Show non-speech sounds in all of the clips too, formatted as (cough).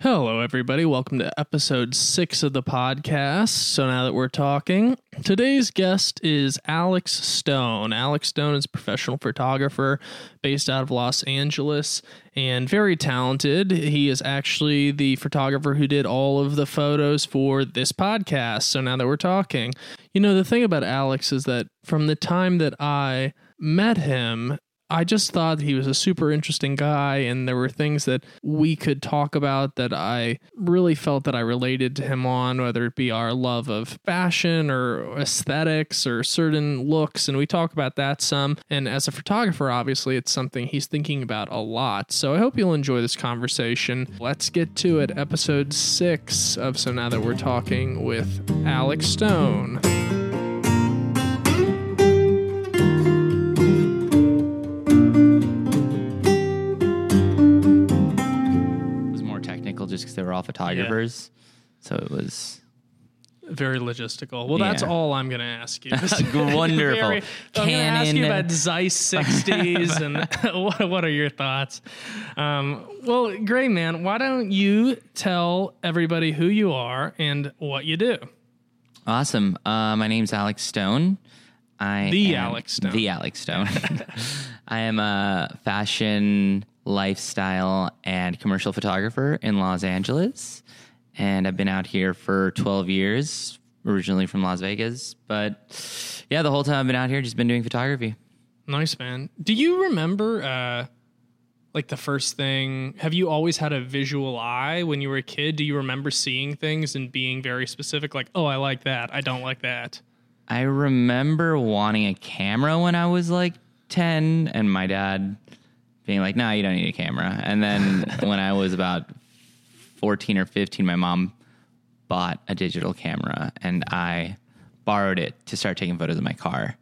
Hello, everybody. Welcome to episode six of the podcast. So, now that we're talking, today's guest is Alex Stone. Alex Stone is a professional photographer based out of Los Angeles and very talented. He is actually the photographer who did all of the photos for this podcast. So, now that we're talking, you know, the thing about Alex is that from the time that I met him, I just thought he was a super interesting guy, and there were things that we could talk about that I really felt that I related to him on, whether it be our love of fashion or aesthetics or certain looks. And we talk about that some. And as a photographer, obviously, it's something he's thinking about a lot. So I hope you'll enjoy this conversation. Let's get to it. Episode six of So Now That We're Talking with Alex Stone. They were all photographers. So it was Very logistical. Well, that's Yeah. all I'm going to ask you. (laughs) Wonderful. Very- I'm going to ask you Canon. about Zeiss 60s and (laughs) (laughs) what, what are your thoughts? Um, well, great, man. Why don't you tell everybody who you are and what you do? awesome. Uh, my name's Alex Stone. I The am- Alex Stone. The Alex Stone. I am a fashion, lifestyle, and commercial photographer in Los Angeles. And I've been out here for 12 years, originally from Las Vegas. But yeah, the whole time I've been out here, just been doing photography. Nice, man. Do you remember, uh, like the first thing? Have you always had a visual eye when you were a kid? Do you remember seeing things and being very specific, like, oh, I like that, I don't like that? I remember wanting a camera when I was like 10 and my dad being like, no, you don't need a camera. And then (laughs) when I was about 14 or 15, my mom bought a digital camera and I borrowed it to start taking photos of my car.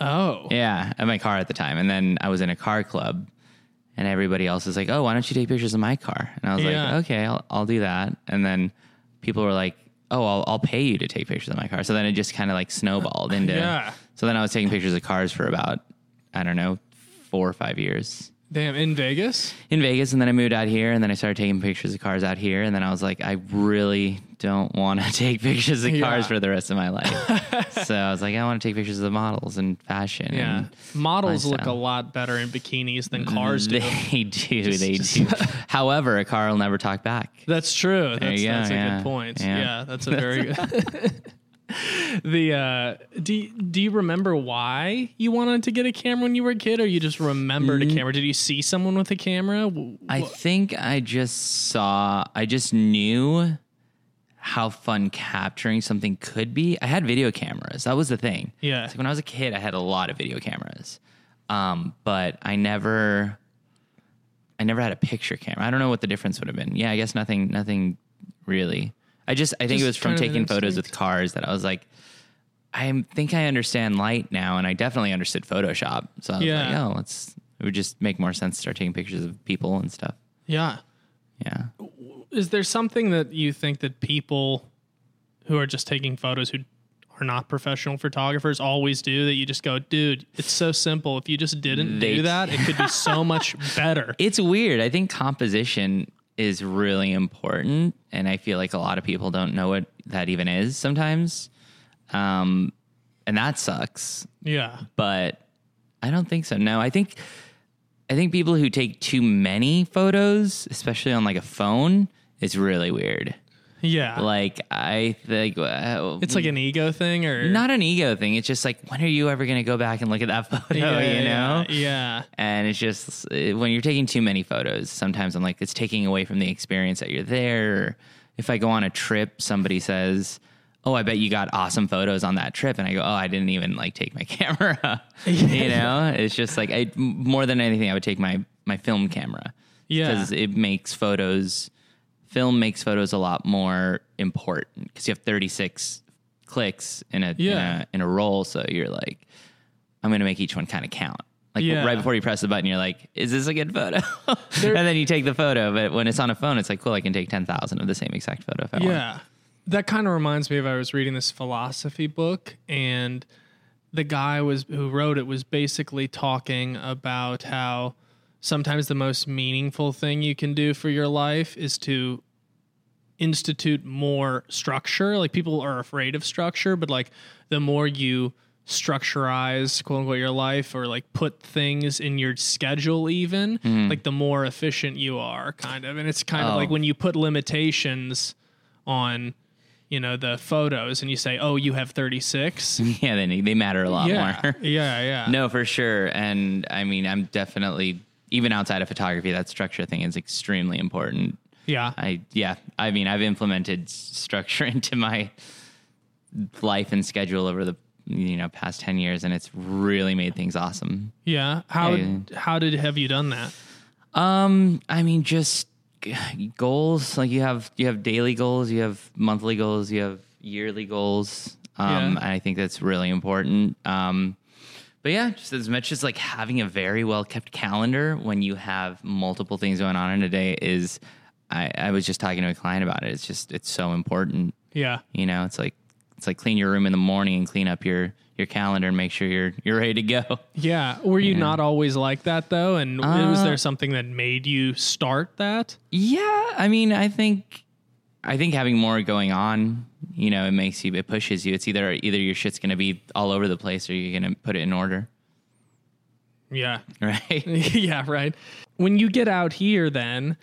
Oh, Yeah, of my car at the time. And then I was in a car club and everybody else was like, oh, why don't you take pictures of my car? And I was Yeah. like, okay, I'll, I'll do that. And then people were like, oh, I'll, I'll pay you to take pictures of my car. So then it just kind of like snowballed (laughs) into. Yeah. So then I was taking pictures of cars for about, I don't know, four or five years damn, in Vegas? in Vegas. And then I moved out here and then I started taking pictures of cars out here. And then I was like, I really don't want to (laughs) take pictures of Yeah. cars for the rest of my life. (laughs) so I was like, I want to take pictures of the models and fashion. Yeah. and Models look a lot better in bikinis than mm, cars do. (laughs) They do. they just- do. However, a car will never talk back. That's true. That's, you go, that's a yeah. good point. Yeah, Yeah. that's a very good. (laughs) the uh, do you- do you remember why you wanted to get a camera when you were a kid, or you just remembered a camera? Did you see someone with a camera? i think I just saw, I just knew how fun capturing something could be. I had video cameras. That was the thing. Yeah. Like when I was a kid, I had a lot of video cameras. Um, but I never, I never had a picture camera. I don't know what the difference would have been. Yeah, I guess nothing, nothing really. I just, I think Just it was from kind of an taking photos with cars that I was like, I think I understand light now, and I definitely understood Photoshop. So I was Yeah. like, oh, let's. It would just make more sense to start taking pictures of people and stuff. yeah. Yeah. Is there something that you think that people who are just taking photos who are not professional photographers always do that you just go, dude, it's so simple. If you just didn't They- do that, it could be so (laughs) much better. It's weird. I think composition is really important, and I feel like a lot of people don't know what that even is sometimes, um, and that sucks. Yeah. But I don't think so. No, I think I think people who take too many photos, especially on like a phone, is really weird. Yeah. Like I think uh, it's like an ego thing or not an ego thing. It's just like when are you ever going to go back and look at that (laughs) photo? Yeah, you know. yeah, yeah. And it's just when you're taking too many photos, sometimes I'm like, it's taking away from the experience that you're there. If I go on a trip, somebody says, Oh, I bet you got awesome photos on that trip. And I go, Oh, I didn't even like take my (laughs) camera. you know, it's just like, I, more than anything, I would take my, my film camera. Yeah. Because it makes photos, film makes photos a lot more important because you have 36 clicks in a, Yeah. in a, in a roll. So you're like, I'm going to make each one kind of count. Like Yeah. right before you press the button, you're like, "Is this a good photo?" (laughs) and then you take the photo. But when it's on a phone, it's like, "Cool, I can take ten thousand of the same exact photo if I want." Yeah. That kind of reminds me of I was reading this philosophy book and the guy was who wrote it was basically talking about how sometimes the most meaningful thing you can do for your life is to institute more structure. Like people are afraid of structure, but like the more you structureize quote unquote your life or like put things in your schedule even mm-hmm. like the more efficient you are kind of and it's kind of Oh. like when you put limitations on you know the photos and you say oh you have 36 (laughs) yeah, they they matter a lot yeah more. (laughs) yeah yeah No, for sure. And I mean, I'm definitely even outside of photography, that structure thing is extremely important. yeah I yeah, I mean, I've implemented structure (laughs) into my life and schedule over the you know past 10 years and it's really made things awesome. yeah how Yeah. how did have you done that Um, I mean, just goals. Like you have you have daily goals, you have monthly goals, you have yearly goals. Um, Yeah. and I think that's really important. Um, but yeah, just as much as like having a very well kept calendar when you have multiple things going on in a day is. I, I was just talking to a client about it. It's just it's so important. yeah You know, it's like it's like clean your room in the morning and clean up your your calendar and make sure you're you're ready to go. yeah were you not always like that though and was Uh, there something that made you start that Yeah, I mean, I think I think having more going on, you know, it makes you it pushes you. It's either either your shit's going to be all over the place or you're going to put it in order, yeah (laughs) right? (laughs) yeah, right. When you get out here, then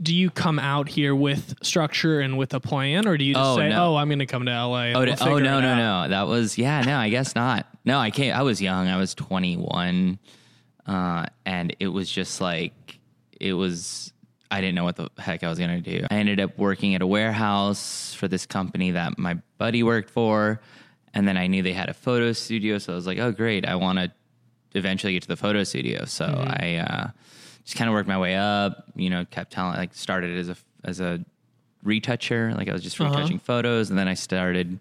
do you come out here with structure and with a plan, or do you just Oh, say, no. "Oh, I'm going to come to LA"? Oh, we'll oh no, no, out"? no. That was yeah, no, I guess not. No, I can't. I was young. I was 21, uh, and it was just like it was. I didn't know what the heck I was gonna do. I ended up working at a warehouse for this company that my buddy worked for, and then I knew they had a photo studio, so I was like, oh great, I want to eventually get to the photo studio. So I uh, just kind of worked my way up. You know, kept telling like started as a as a retoucher, like I was just retouching photos, and then I started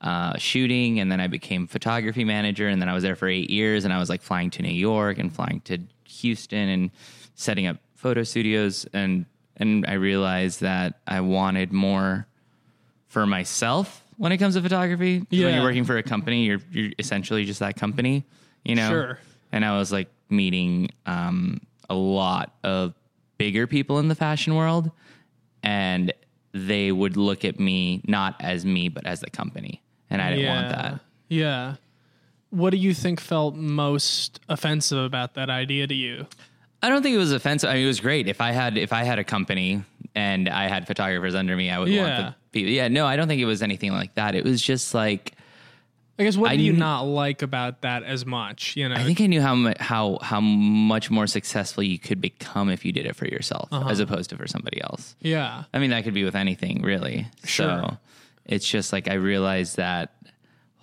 uh, shooting, and then I became photography manager, and then I was there for eight years, and I was like flying to New York and flying to Houston and setting up photo studios, and and I realized that I wanted more for myself when it comes to photography. 'Cause When Yeah. you're working for a company, you're you're essentially just that company, you know. Sure. And I was like meeting um, a lot of bigger people in the fashion world, and they would look at me not as me, but as the company, and I didn't yeah. want that. Yeah. What do you think felt most offensive about that idea to you? I don't think it was offensive. I mean, it was great. If I had if I had a company and I had photographers under me, I would Yeah. want the people. Yeah, no, I don't think it was anything like that. It was just like I guess what I do you kn- not like about that as much? You know, I think I knew how mu- how how much more successful you could become if you did it for yourself Uh-huh. as opposed to for somebody else. yeah, I mean, that could be with anything, really. Sure. So it's just like I realized that,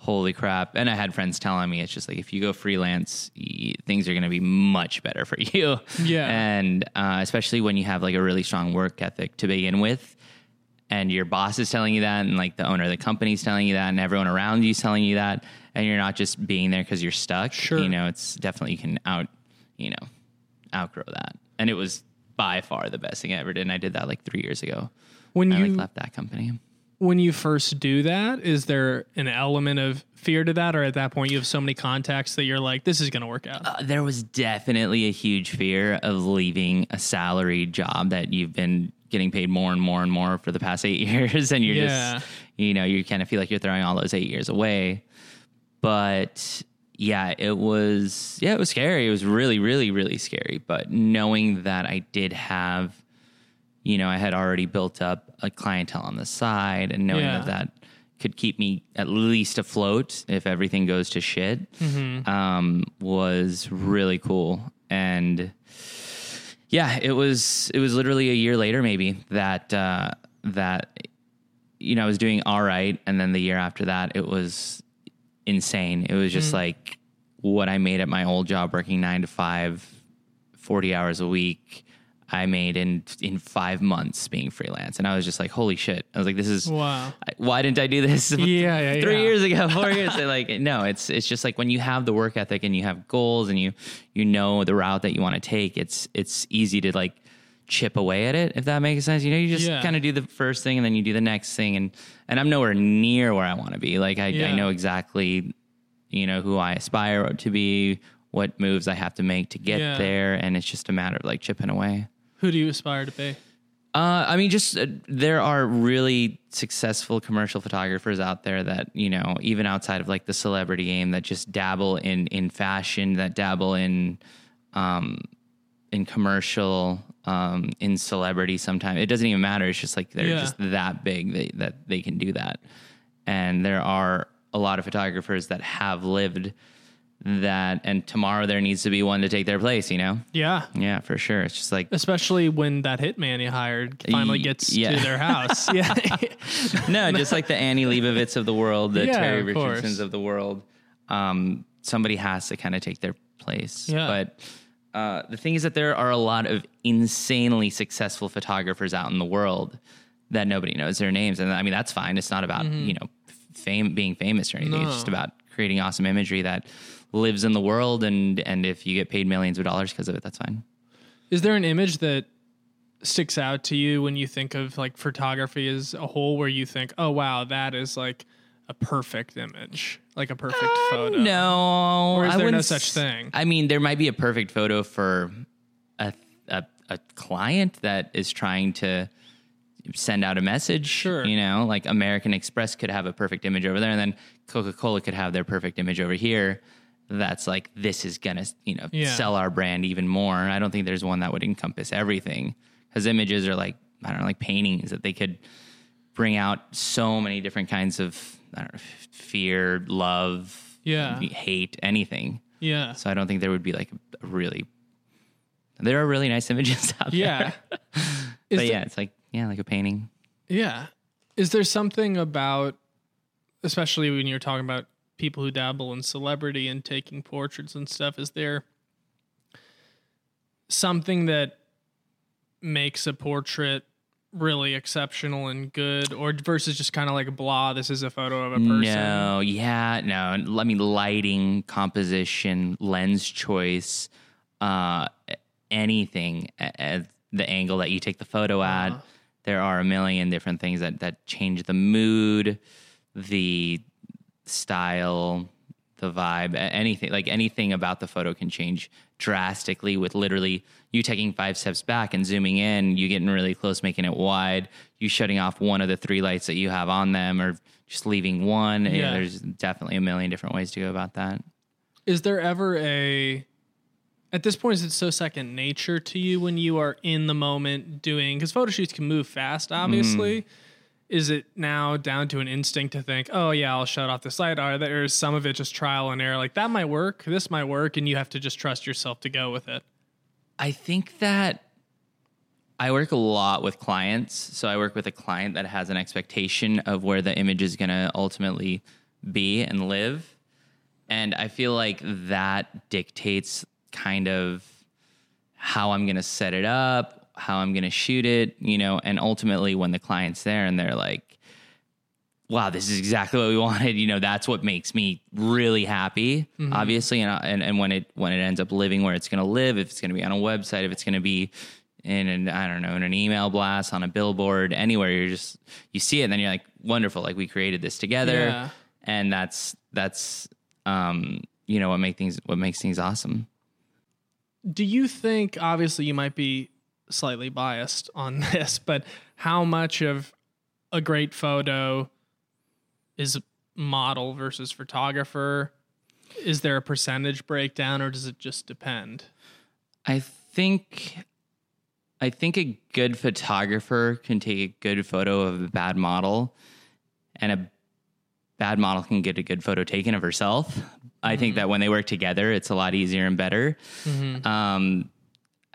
holy crap. And I had friends telling me it's just like if you go freelance, y- things are going to be much better for you. Yeah. And uh, especially when you have like a really strong work ethic to begin with. And your boss is telling you that, and like the owner of the company is telling you that, and everyone around you is telling you that, and you're not just being there because you're stuck. Sure. You know, it's definitely you can out, you know, outgrow that. And it was by far the best thing I ever did. And I did that like three years ago. when I you like left that company. when you first do that, is there an element of fear to that, or at that point you have so many contacts that you're like, this is going to work out? Uh, there was definitely a huge fear of leaving a salaried job that you've been getting paid more and more and more for the past eight (laughs) years, and you're Yeah. just, you know, you kind of feel like you're throwing all those eight years away. But yeah, it was, yeah, it was scary. It was really, really, really scary. But knowing that I did have, you know, I had already built up a clientele on the side, and knowing Yeah. that that could keep me at least afloat if everything goes to shit um, was really cool. And yeah, it was it was literally a year later maybe that uh, that you know I was doing all right, and then the year after that it was insane. It was just like what I made at my old job working nine to five, 40 hours a week. I made in in five months being freelance, and I was just like, "Holy shit!" I was like, "This is Wow. Why didn't I do this Yeah, yeah, (laughs) three yeah. years ago, (laughs) four years? ago? like, no, it's it's just like when you have the work ethic and you have goals and you you know the route that you want to take. It's it's easy to like chip away at it if that makes sense. You know, you just Yeah. kind of do the first thing and then you do the next thing, and and I'm nowhere near where I want to be. Like I. I know exactly, you know, who I aspire to be, what moves I have to make to get there, and it's just a matter of like chipping away. Who do you aspire to be? Uh, I mean, just uh, there are really successful commercial photographers out there that you know, even outside of like the celebrity game, that just dabble in in fashion, that dabble in um, in commercial, um, in celebrity. Sometimes it doesn't even matter. It's just like they're Yeah. just that big they, that they can do that. And there are a lot of photographers that have lived that, and tomorrow there needs to be one to take their place. You know? Yeah. Yeah, for sure. It's just like Especially when that hitman you hired finally gets yeah. to their house. (laughs) Yeah. no, just like the Annie Leibovitz of the world, the (laughs) Yeah, Terry of course. Richardsons of the world. Um, somebody has to kind of take their place. Yeah. But uh, the thing is that there are a lot of insanely successful photographers out in the world that nobody knows their names, and I mean that's fine. It's not about you know fame being famous or anything. It's Mm-hmm. Just about creating awesome imagery that lives in the world, and and if you get paid millions of dollars because of it, that's fine. Is there an image that sticks out to you when you think of like photography as a whole where you think, oh, wow, that is like a perfect image, like a perfect photo? Uh, No, Or is I there no such thing? I mean, there might be a perfect photo for a, a a client that is trying to send out a message. Sure. you know, like American Express could have a perfect image over there, and then Coca Cola could have their perfect image over here. That's like this is gonna you know Yeah. sell our brand even more. I don't think there's one that would encompass everything because images are like I don't know like paintings that they could bring out so many different kinds of I don't know, fear, love, Yeah. hate, anything. Yeah. So I don't think there would be like a really. There are really nice (laughs) images out Yeah. there. (laughs) Is but there- yeah, it's like yeah, like a painting. Yeah. Is there something about, especially when you're talking about people who dabble in celebrity and taking portraits and stuff, is there something that makes a portrait really exceptional and good, or versus just kind of like blah, this is a photo of a person? No, yeah, no. Let me lighting, composition, lens choice, uh, anything at the angle that you take the photo at, Uh-huh. there are a million different things that that change the mood, the style, the vibe, anything like anything about the photo can change drastically with literally you taking five steps back and zooming in, you getting really close, making it wide, you shutting off one of the three lights that you have on them, or just leaving one. Yeah, Yeah. there's definitely a million different ways to go about that. Is there ever a at this point is it so second nature to you when you are in the moment doing because photo shoots can move fast obviously mm. Is it now down to an instinct to think oh yeah i'll shut off this light or there's some of it just trial and error like that might work this might work and you have to just trust yourself to go with it I think that I work a lot with clients. So I work with a client that has an expectation of where the image is going to ultimately be and live. And I feel like that dictates kind of how I'm going to set it up, how I'm going to shoot it, you know, and ultimately when the client's there and they're like, wow, this is exactly what we (laughs) wanted. You know, that's what makes me really happy, obviously. And, and and when it when it ends up living where it's going to live, if it's going to be on a website, if it's going to be in an I don't know in an email blast on a billboard, anywhere, you're just you see it, and then you're like, wonderful, like we created this together, Yeah. and that's that's um you know what make things what makes things awesome. do you think obviously you might be slightly biased on (laughs) this but how much of a great photo is model versus photographer is there a percentage breakdown or does it just depend I think I think a good photographer can take a good photo of a bad model and a bad model can get a good photo taken of herself. I think that when they work together, it's a lot easier and better. Um,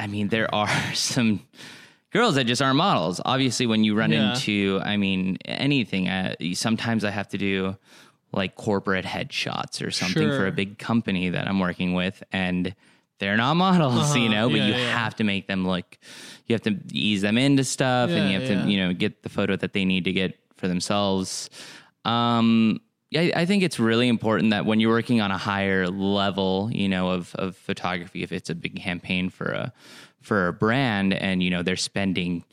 I mean, there (laughs) are some girls that just aren't models. Obviously, when you run Yeah. into, I mean, anything, uh, sometimes I have to do like corporate headshots or something for a big company that I'm working with, and they're not (laughs) models, you Uh-huh. know, but Yeah, you yeah. have to make them look, you have to ease them into stuff, and you have to, you know, get the photo that they need to get for themselves. Um, yeah, I think it's really important that when you're working on a higher level, you know, of of photography, if it's a big campaign for a for a brand, and you know they're spending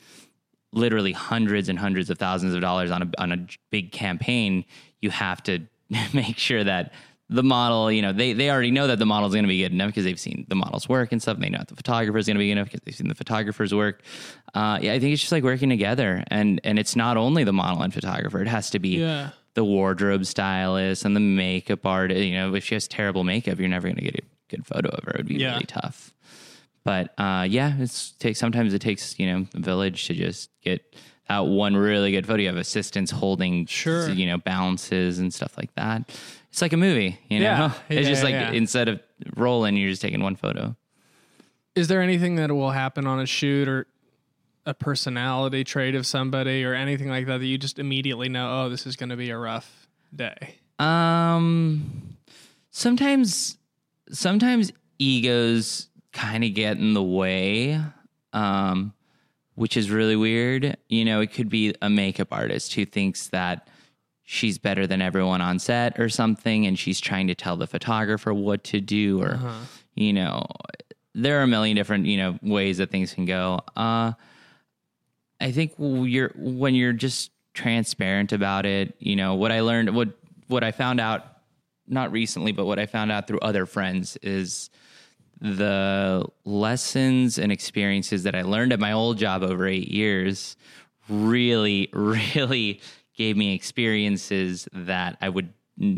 literally hundreds and hundreds of thousands of dollars on a on a big campaign, you have to (laughs) make sure that the model, you know, they they already know that the model's going to be good enough because they've seen the model's work and stuff. And they know that the photographer's going to be good enough because they've seen the photographer's work. Uh, yeah, I think it's just like working together, and and it's not only the model and photographer; it has to be Yeah. The wardrobe stylist and the makeup artist. You know, if she has terrible makeup, you're never going to get a good photo of her. It would be Yeah. really tough. But uh, yeah, it's takes sometimes it takes you know a village to just get out one really good photo. You have assistants holding Sure. you know balances and stuff like that. It's like a movie, you know. Yeah. (laughs) It's Yeah, just like instead of rolling, you're just taking one photo. Is there anything that will happen on a shoot or a personality trait of somebody or anything like that that you just immediately know, oh, this is going to be a rough day? Um, sometimes, sometimes egos kind of get in the way, um, which is really weird. You know, it could be a makeup artist who thinks that she's better than everyone on set or something, and she's trying to tell the photographer what to do, or you know, there are a million different you know ways that things can go. Uh, I think you're when you're just transparent about it. You know what I learned, what what I found out, not recently, but what I found out through other friends is the lessons and experiences that I learned at my old job over eight years really, (laughs) really gave me experiences that I would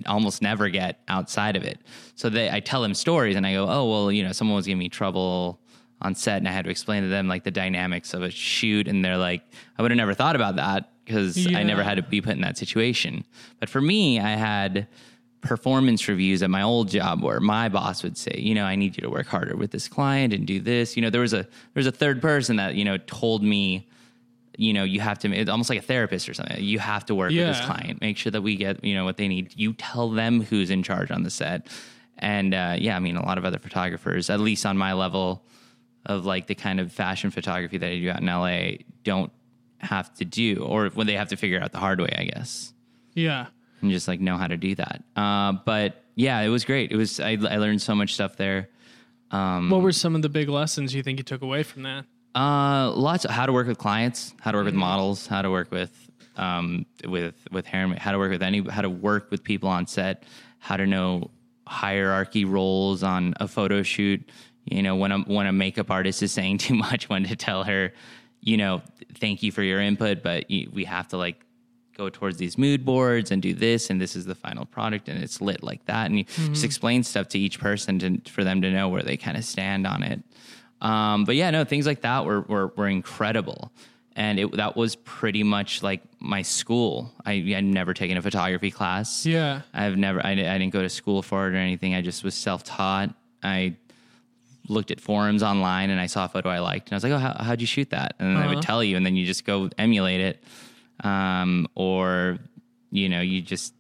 almost never get outside of it. So they, I tell them stories and I go, oh, well, you know, someone was giving me trouble on set and I had to explain to them like the dynamics of a shoot. And they're like, I would have never thought about that because I never had to be put in that situation. But for me, I had performance reviews at my old job where my boss would say, you know, I need you to work harder with this client and do this. You know, there was a there was a third person that, you know, told me, you know, you have to it's almost like a therapist or something. You have to work with this client. Make sure that we get, you know, what they need. You tell them who's in charge on the set. And uh, yeah, I mean a lot of other photographers, at least on my level of like the kind of fashion photography that I do out in LA, don't have to do or when they have to figure out the hard way, I guess Yeah. and just like know how to do that. Uh, but yeah, it was great. It was I, I learned so much stuff there. What were some of the big lessons you think you took away from that? Uh, lots of how to work with clients, how to work with models, how to work with um, with with hair, how to work with any, how to work with people on set, how to know hierarchy roles on a photo shoot. You know, when a when a makeup artist is saying (laughs) too much, when to tell her, you know, thank you for your input, but you, we have to like go towards these mood boards and do this, and this is the final product, and it's lit like that, and you just explain stuff to each person to, for them to know where they kind of stand on it. Um, but yeah, no, things like that were were, were incredible, and it that was pretty much like my school. I had never taken a photography class. Yeah. I've never, I, I didn't go to school for it or anything. I just was self taught. I looked at forums online and I saw a photo I liked, and I was like, "Oh, how, how'd you shoot that?" And then I would tell you, and then you just go emulate it, um, or you know, you just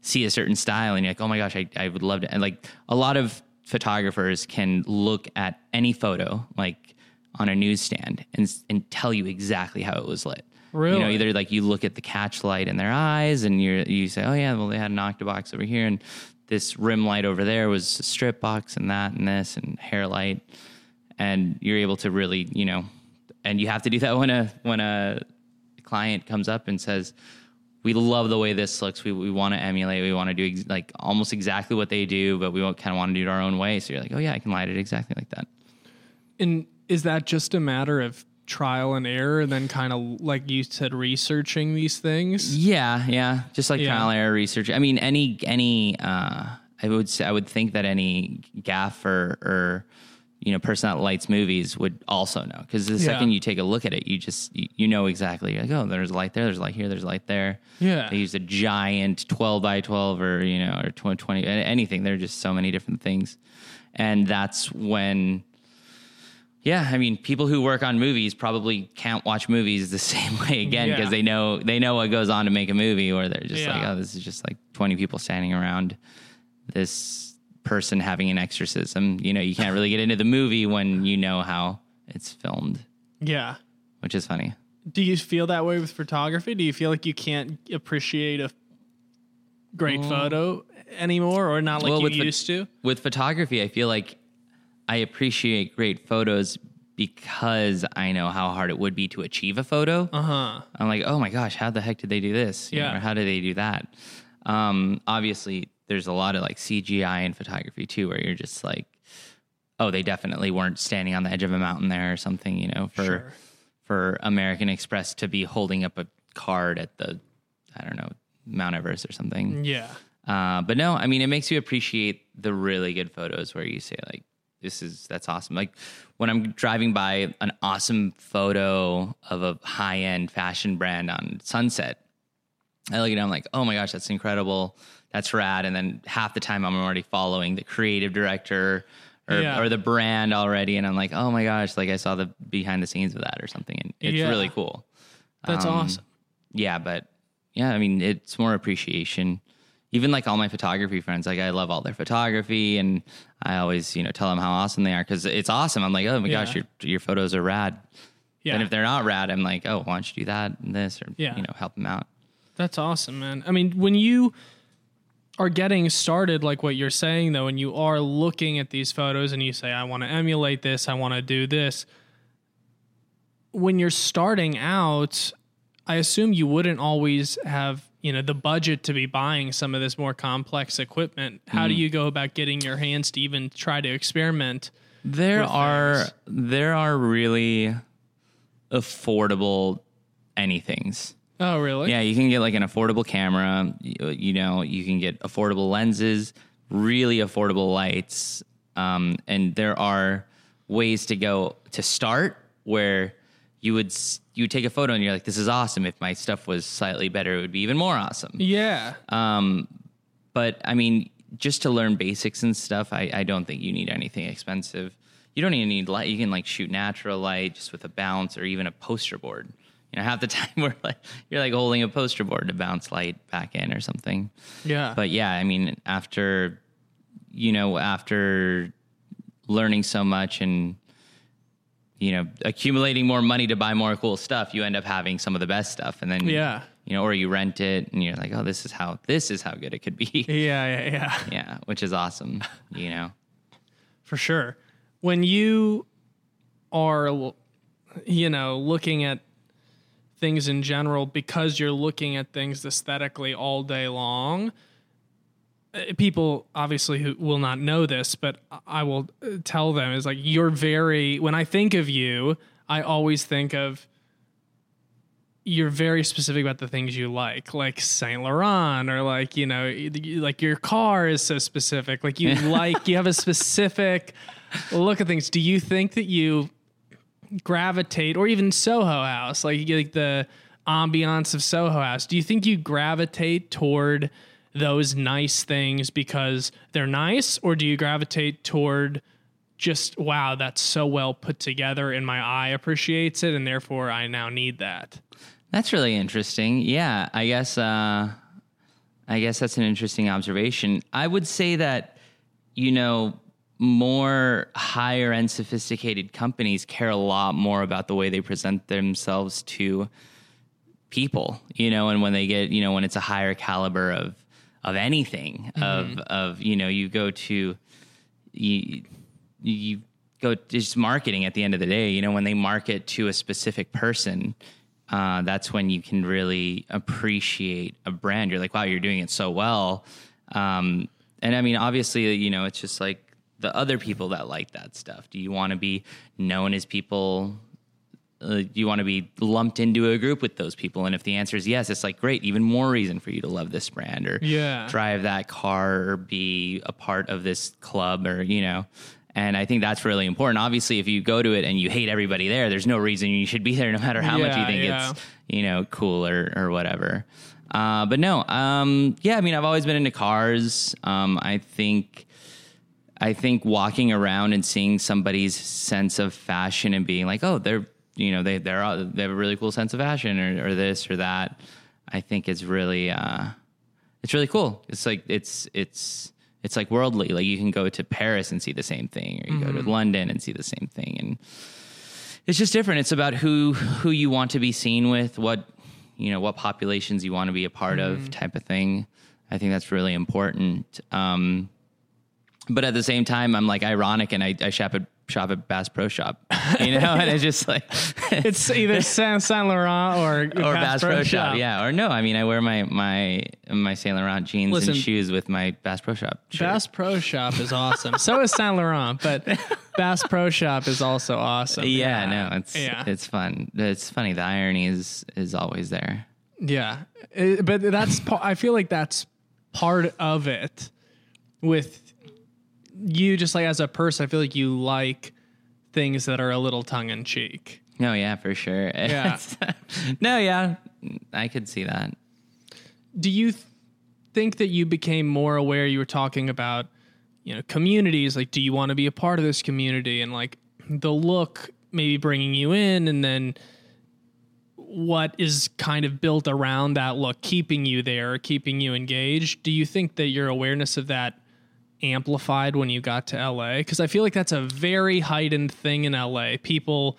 see a certain style, and you're like, "Oh my gosh, I, I would love to." And like a lot of photographers can look at any photo, like on a newsstand, and and tell you exactly how it was lit. Really? You know, either like you look at the catch light in their eyes and you you say, oh yeah, well they had an octobox over here and this rim light over there was a strip box and that and this and hair light, and you're able to really you know, and you have to do that when a when a client comes up and says. We love the way this looks. We, we want to emulate. We want to do ex- like almost exactly what they do, but we kind of want to do it our own way. So you're like, oh yeah, I can light it exactly like that. And is that just a matter of trial and error and then kind of like you said researching these things? Yeah, yeah. Just like Yeah. trial and error research. I mean, any any uh I would say I would think that any gaffer or you know person that lights movies would also know because the Yeah. second you take a look at it, you just you, you know exactly. You're like, oh, there's light there. There's light here. There's light there. Yeah. They use a giant twelve by twelve or you know or 20, 20 anything. There are just so many different things, and that's when. Yeah, I mean, people who work on movies probably can't watch movies the (laughs) same way again Yeah. because they know they know what goes on to make a movie, or they're just like, oh, this is just like twenty people standing around this person having an exorcism. You know, you can't really get into the movie when you know how it's filmed, Yeah. which is funny. Do you feel that way with photography? Do you feel like you can't appreciate a great mm. photo anymore or not like Well, you with used to? With photography, I feel like I appreciate great photos because I know how hard it would be to achieve a photo. Uh huh. I'm like, oh my gosh, how the heck did they do this? You Yeah. know, or how did they do that? Um, obviously, there's a lot of like CGI in photography too, where you're just like, oh, they definitely weren't standing on the edge of a mountain there or something, you know, for Sure. for American Express to be holding up a card at the, I don't know, Mount Everest or something. Yeah. Uh, but no, I mean, it makes you appreciate the really good photos where you say like, this is that's awesome. Like when I'm driving by an awesome photo of a high end fashion brand on Sunset, I look at it, I'm like, oh my gosh, that's incredible. That's rad. And then half the time I'm already following the creative director or, Yeah. or the brand already. And I'm like, oh my gosh, like I saw the behind the scenes of that or something. And it's Yeah. really cool. That's Um, awesome. Yeah, but yeah, I mean, it's more appreciation. Even like all my photography friends, like I love all their photography, and I always, you know, tell them how awesome they are because it's awesome. I'm like, oh my gosh, your your photos are rad. Yeah. And if they're not rad, I'm like, oh, why don't you do that and this, or Yeah. you know, help them out. That's awesome, man. I mean, when you are getting started, like what you're saying, though, and you are looking at these photos and you say, I want to emulate this, I want to do this. When you're starting out, I assume you wouldn't always have, you know, the budget to be buying some of this more complex equipment. How do you go about getting your hands to even try to experiment? There are things. there are really affordable anythings. Oh, really? Yeah, you can get like an affordable camera. You, you know, you can get affordable lenses, really affordable lights, um, and there are ways to go to start where you would you would take a photo and you're like, this is awesome. If my stuff was slightly better, it would be even more awesome. Yeah. Um, but I mean, just to learn basics and stuff, I, I don't think you need anything expensive. You don't even need light. You can like shoot natural light just with a bounce or even a poster board. You know, half the (laughs) time we're like you're like holding a poster board to bounce light back in or something. Yeah. But yeah, I mean, after you know, after learning so much and you know, accumulating more money to buy more cool stuff, you end up having some of the best stuff, and then Yeah. you know, or you rent it and you're like, oh, this is how this is how good it could be. (laughs) yeah, yeah, yeah. yeah, which is awesome. You know, (laughs) for sure. When you are, you know, looking at things in general, because you're looking at things aesthetically all day long, people obviously who will not know this, but I will uh, tell them is like you're very. When I think of you, I always think of you're very specific about the things you like, like Saint Laurent, or like you know, like your car is so specific. Like you (laughs) like you have a specific look at things. Do you think that you gravitate, or even Soho House, like like the ambiance of Soho House? Do you think you gravitate toward those nice things because they're nice, or do you gravitate toward just wow, that's so well put together, and my eye appreciates it, and therefore I now need that? that's really interesting. Yeah, I guess. Uh, I guess that's an interesting observation. I would say that you know more higher end sophisticated companies care a lot more about the way they present themselves to people you know and when they get you know when it's a higher caliber of of anything of of you know you go to you you go just marketing at the end of the day. You know when they market to a specific person uh, that's when you can really appreciate a brand. You're like wow you're doing it so well. Um, and i mean obviously you know it's just like the other people that like that stuff. Do you want to be known as people uh, you want to be lumped into a group with those people? And if the answer is yes, it's like great, even more reason for you to love this brand or Yeah. drive that car or be a part of this club or you know. And I think that's really important. Obviously, if you go to it and you hate everybody there, there's no reason you should be (laughs) there, no matter how much you think yeah. it's you know cool or or whatever. Uh, but no, um, yeah, I mean, I've always been into cars. Um, I think. I think walking around and seeing somebody's sense of fashion and being like, oh, they're you know they they're all- they have a really cool sense of fashion or, or this or that. I think it's really uh, it's really cool. It's like it's it's it's like worldly. Like you can go to Paris and see the same thing, or you go to London and see the same thing, and it's just different. It's about who who you want to be seen with, what you know, what populations you want to be a part of, type of thing. I think that's really important. Um, but at the same time, I'm like ironic, and I, I shop at shop at Bass Pro Shop, you know, and it's just like (laughs) It's either Saint Saint Laurent or (laughs) or Bass, Pro, Shop. yeah. Or no, I mean, I wear my my my Saint Laurent jeans Listen. and shoes with my Bass Pro Shop. Shirt. Bass Pro Shop is awesome. so is Saint Laurent, but (laughs) Bass Pro Shop is also awesome. yeah, no, it's Yeah. it's fun. It's funny. The irony is is always there. Yeah, It- but that's I feel like that's part of it. With you, just like as a person, I feel like you like things that are a little tongue in cheek. No, yeah, for sure. (laughs) Yeah. (laughs) no, yeah, I could see that. Do you th- think that you became more aware? You were talking about, you know, communities. Like, do you want to be a part of this community? And like the look maybe bringing you in, and then what is kind of built around that look, keeping you there, keeping you engaged. Do you think that your awareness of that amplified when you got to LA? Because I feel like that's a very heightened thing in LA. People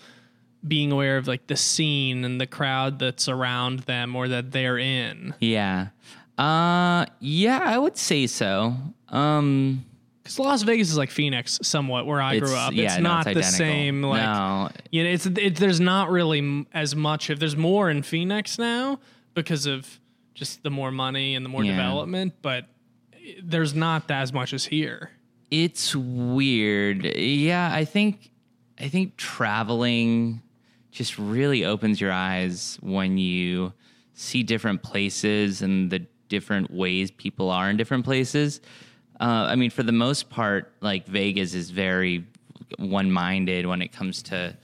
being aware of like the scene and the crowd that's around them or that they're in. Yeah. Uh yeah, I would say so. Um Because Las Vegas is like Phoenix, somewhat where I grew up. yeah, it's no, not it's the same. Like No. you know, it's it, there's not really m- as much. If there's more in Phoenix now because of just the more money and the more Yeah. development, but there's not as much as here. It's weird. Yeah, I think I think traveling just really opens your eyes when you see different places and the different ways people are in different places. Uh, I mean, for the most part, like Vegas is very one-minded when it comes to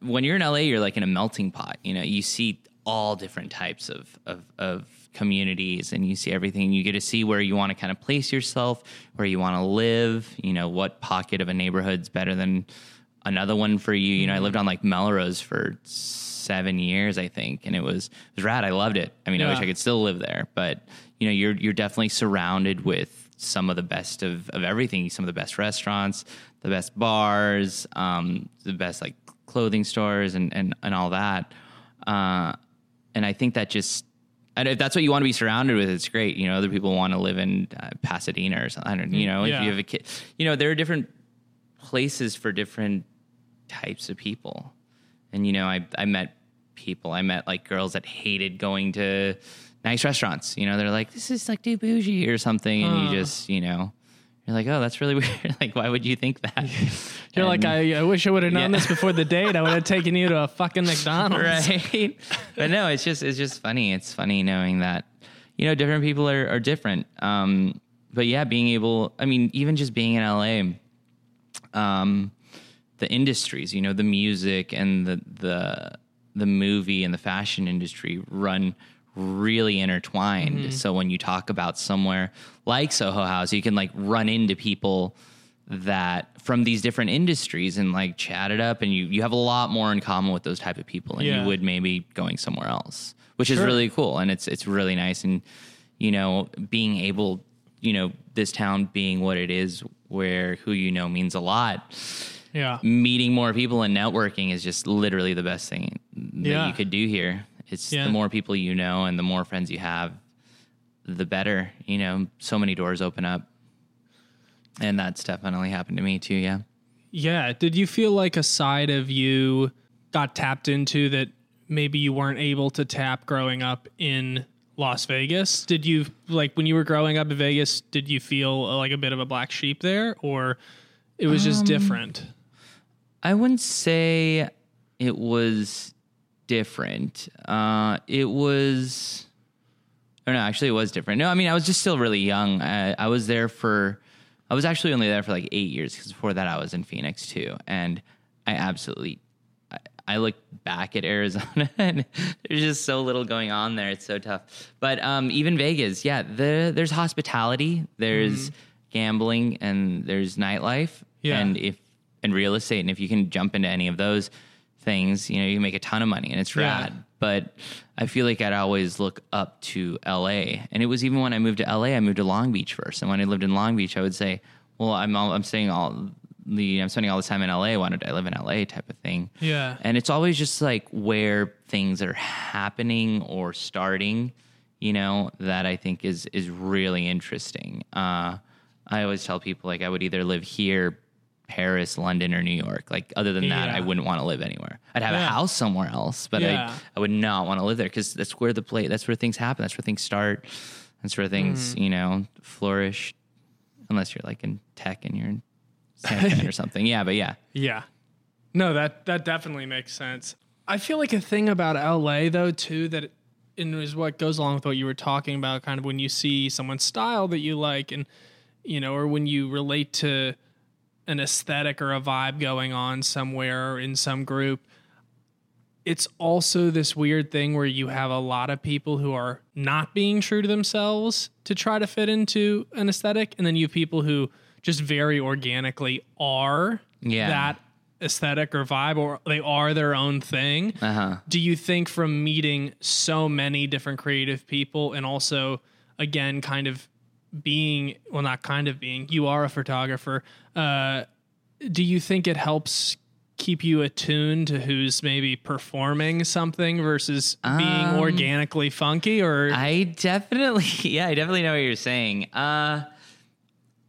when you're in LA, you're like in a melting pot. You know, you see all different types of of, of communities, and you see everything. You get to see where you want to kind of place yourself, where you want to live. You know, what pocket of a neighborhood's better than another one for you. You know, I lived on like Melrose for seven years, I think, and it was it was rad. I loved it. I mean, I wish I could still live there, but you know, you're you're definitely surrounded with some of the best of, of everything. Some of the best restaurants, the best bars, um, the best like clothing stores, and and and all that. Uh, and I think that just and if that's what you want to be surrounded with, it's great. You know, other people want to live in uh, Pasadena or something. I don't, you know, Yeah. if you have a kid, you know, there are different places for different types of people. And you know, I I met people. I met like girls that hated going to nice restaurants. You know, they're like, this is like too bougie or something, and Huh. you just, you know, you're like, oh, that's really (laughs) weird. like, why would you think that? (laughs) You're like, I, I wish I would have known Yeah. this before the date. I would have (laughs) taken you to a fucking McDonald's. right? but no, it's just it's just funny. It's funny knowing that you know different people are are different. Um, but yeah, being able, I mean, even just being in LA, um, the industries, you know, the music and the the the movie and the fashion industry run really intertwined. Mm-hmm. So when you talk about somewhere like Soho House, you can like run into people that from these different industries and like chat it up and you you have a lot more in common with those type of people than Yeah. you would maybe going somewhere else which is really cool and it's it's really nice and you know being able you know this town being what it is where who you know means a lot Yeah. meeting more people and networking is just literally the best thing that Yeah. you could do here it's Yeah. the more people you know and the more friends you have the better you know so many doors open up and that's definitely happened to me too yeah Yeah. Did you feel like a side of you got tapped into that maybe you weren't able to tap growing up in Las Vegas? Did you like when you were growing up in Vegas, did you feel uh, like a bit of a black sheep there or it was Um, just different? I wouldn't say it was different. Uh, it was, or no, actually, it was different. No, I mean, I was just still really young. I, I was there for, I was actually only there for like eight years because before that I was in Phoenix too, and I absolutely, I, I look back at Arizona (laughs) and there's just so little going on there. It's so tough. But um, even Vegas, yeah, the, there's hospitality, there's gambling, and there's nightlife. Yeah. And if and real estate, and if you can jump into any of those things, you know, you make a ton of money, and it's Yeah. rad. But I feel like I'd always look up to LA, and it was even when I moved to LA, I moved to Long Beach first, and when I lived in Long Beach, I would say, "Well, I'm all, I'm staying all the I'm spending all this time in LA. Why don't I live in LA?" type of thing. Yeah. And it's always just like where things are happening or starting, you know, that I think is is really interesting. Uh, I always tell people like I would either live here Paris, London, or New York. Like other than that, Yeah. I wouldn't want to live anywhere. I'd have Yeah. a house somewhere else, but Yeah. I I would not want to live there because that's where the play. That's where things happen. That's where things start. That's where things Mm-hmm. you know flourish. Unless you're like in tech and you're in San Fran or (laughs) something. Yeah, but yeah. Yeah. No, that that definitely makes sense. I feel like a thing about LA though too that and is what goes along with what you were talking about kind of when you see someone's style that you like and you know or when you relate to an aesthetic or a vibe going on somewhere or in some group it's also this weird thing where you have a lot of people who are not being true to themselves to try to fit into an aesthetic and then you have people who just very organically are Yeah. that aesthetic or vibe or they are their own thing Uh huh. do you think from meeting so many different creative people and also again kind of being well not kind of being you are a photographer uh do you think it helps keep you attuned to who's maybe performing something versus being Um, organically funky or I definitely, (laughs) yeah, I definitely know what you're saying. Uh,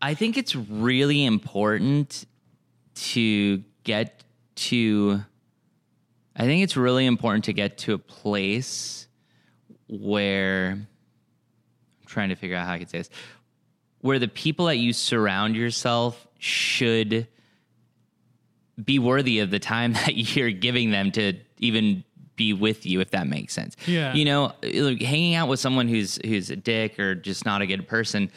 I think it's really important to get to. I think it's really important to get to a place where I'm trying to figure out how I could say this, where the people that you surround yourself should be worthy of the time (laughs) that you're giving them to even be with you if that makes sense. Yeah. You know, like hanging out with someone who's who's a dick or just not a good person,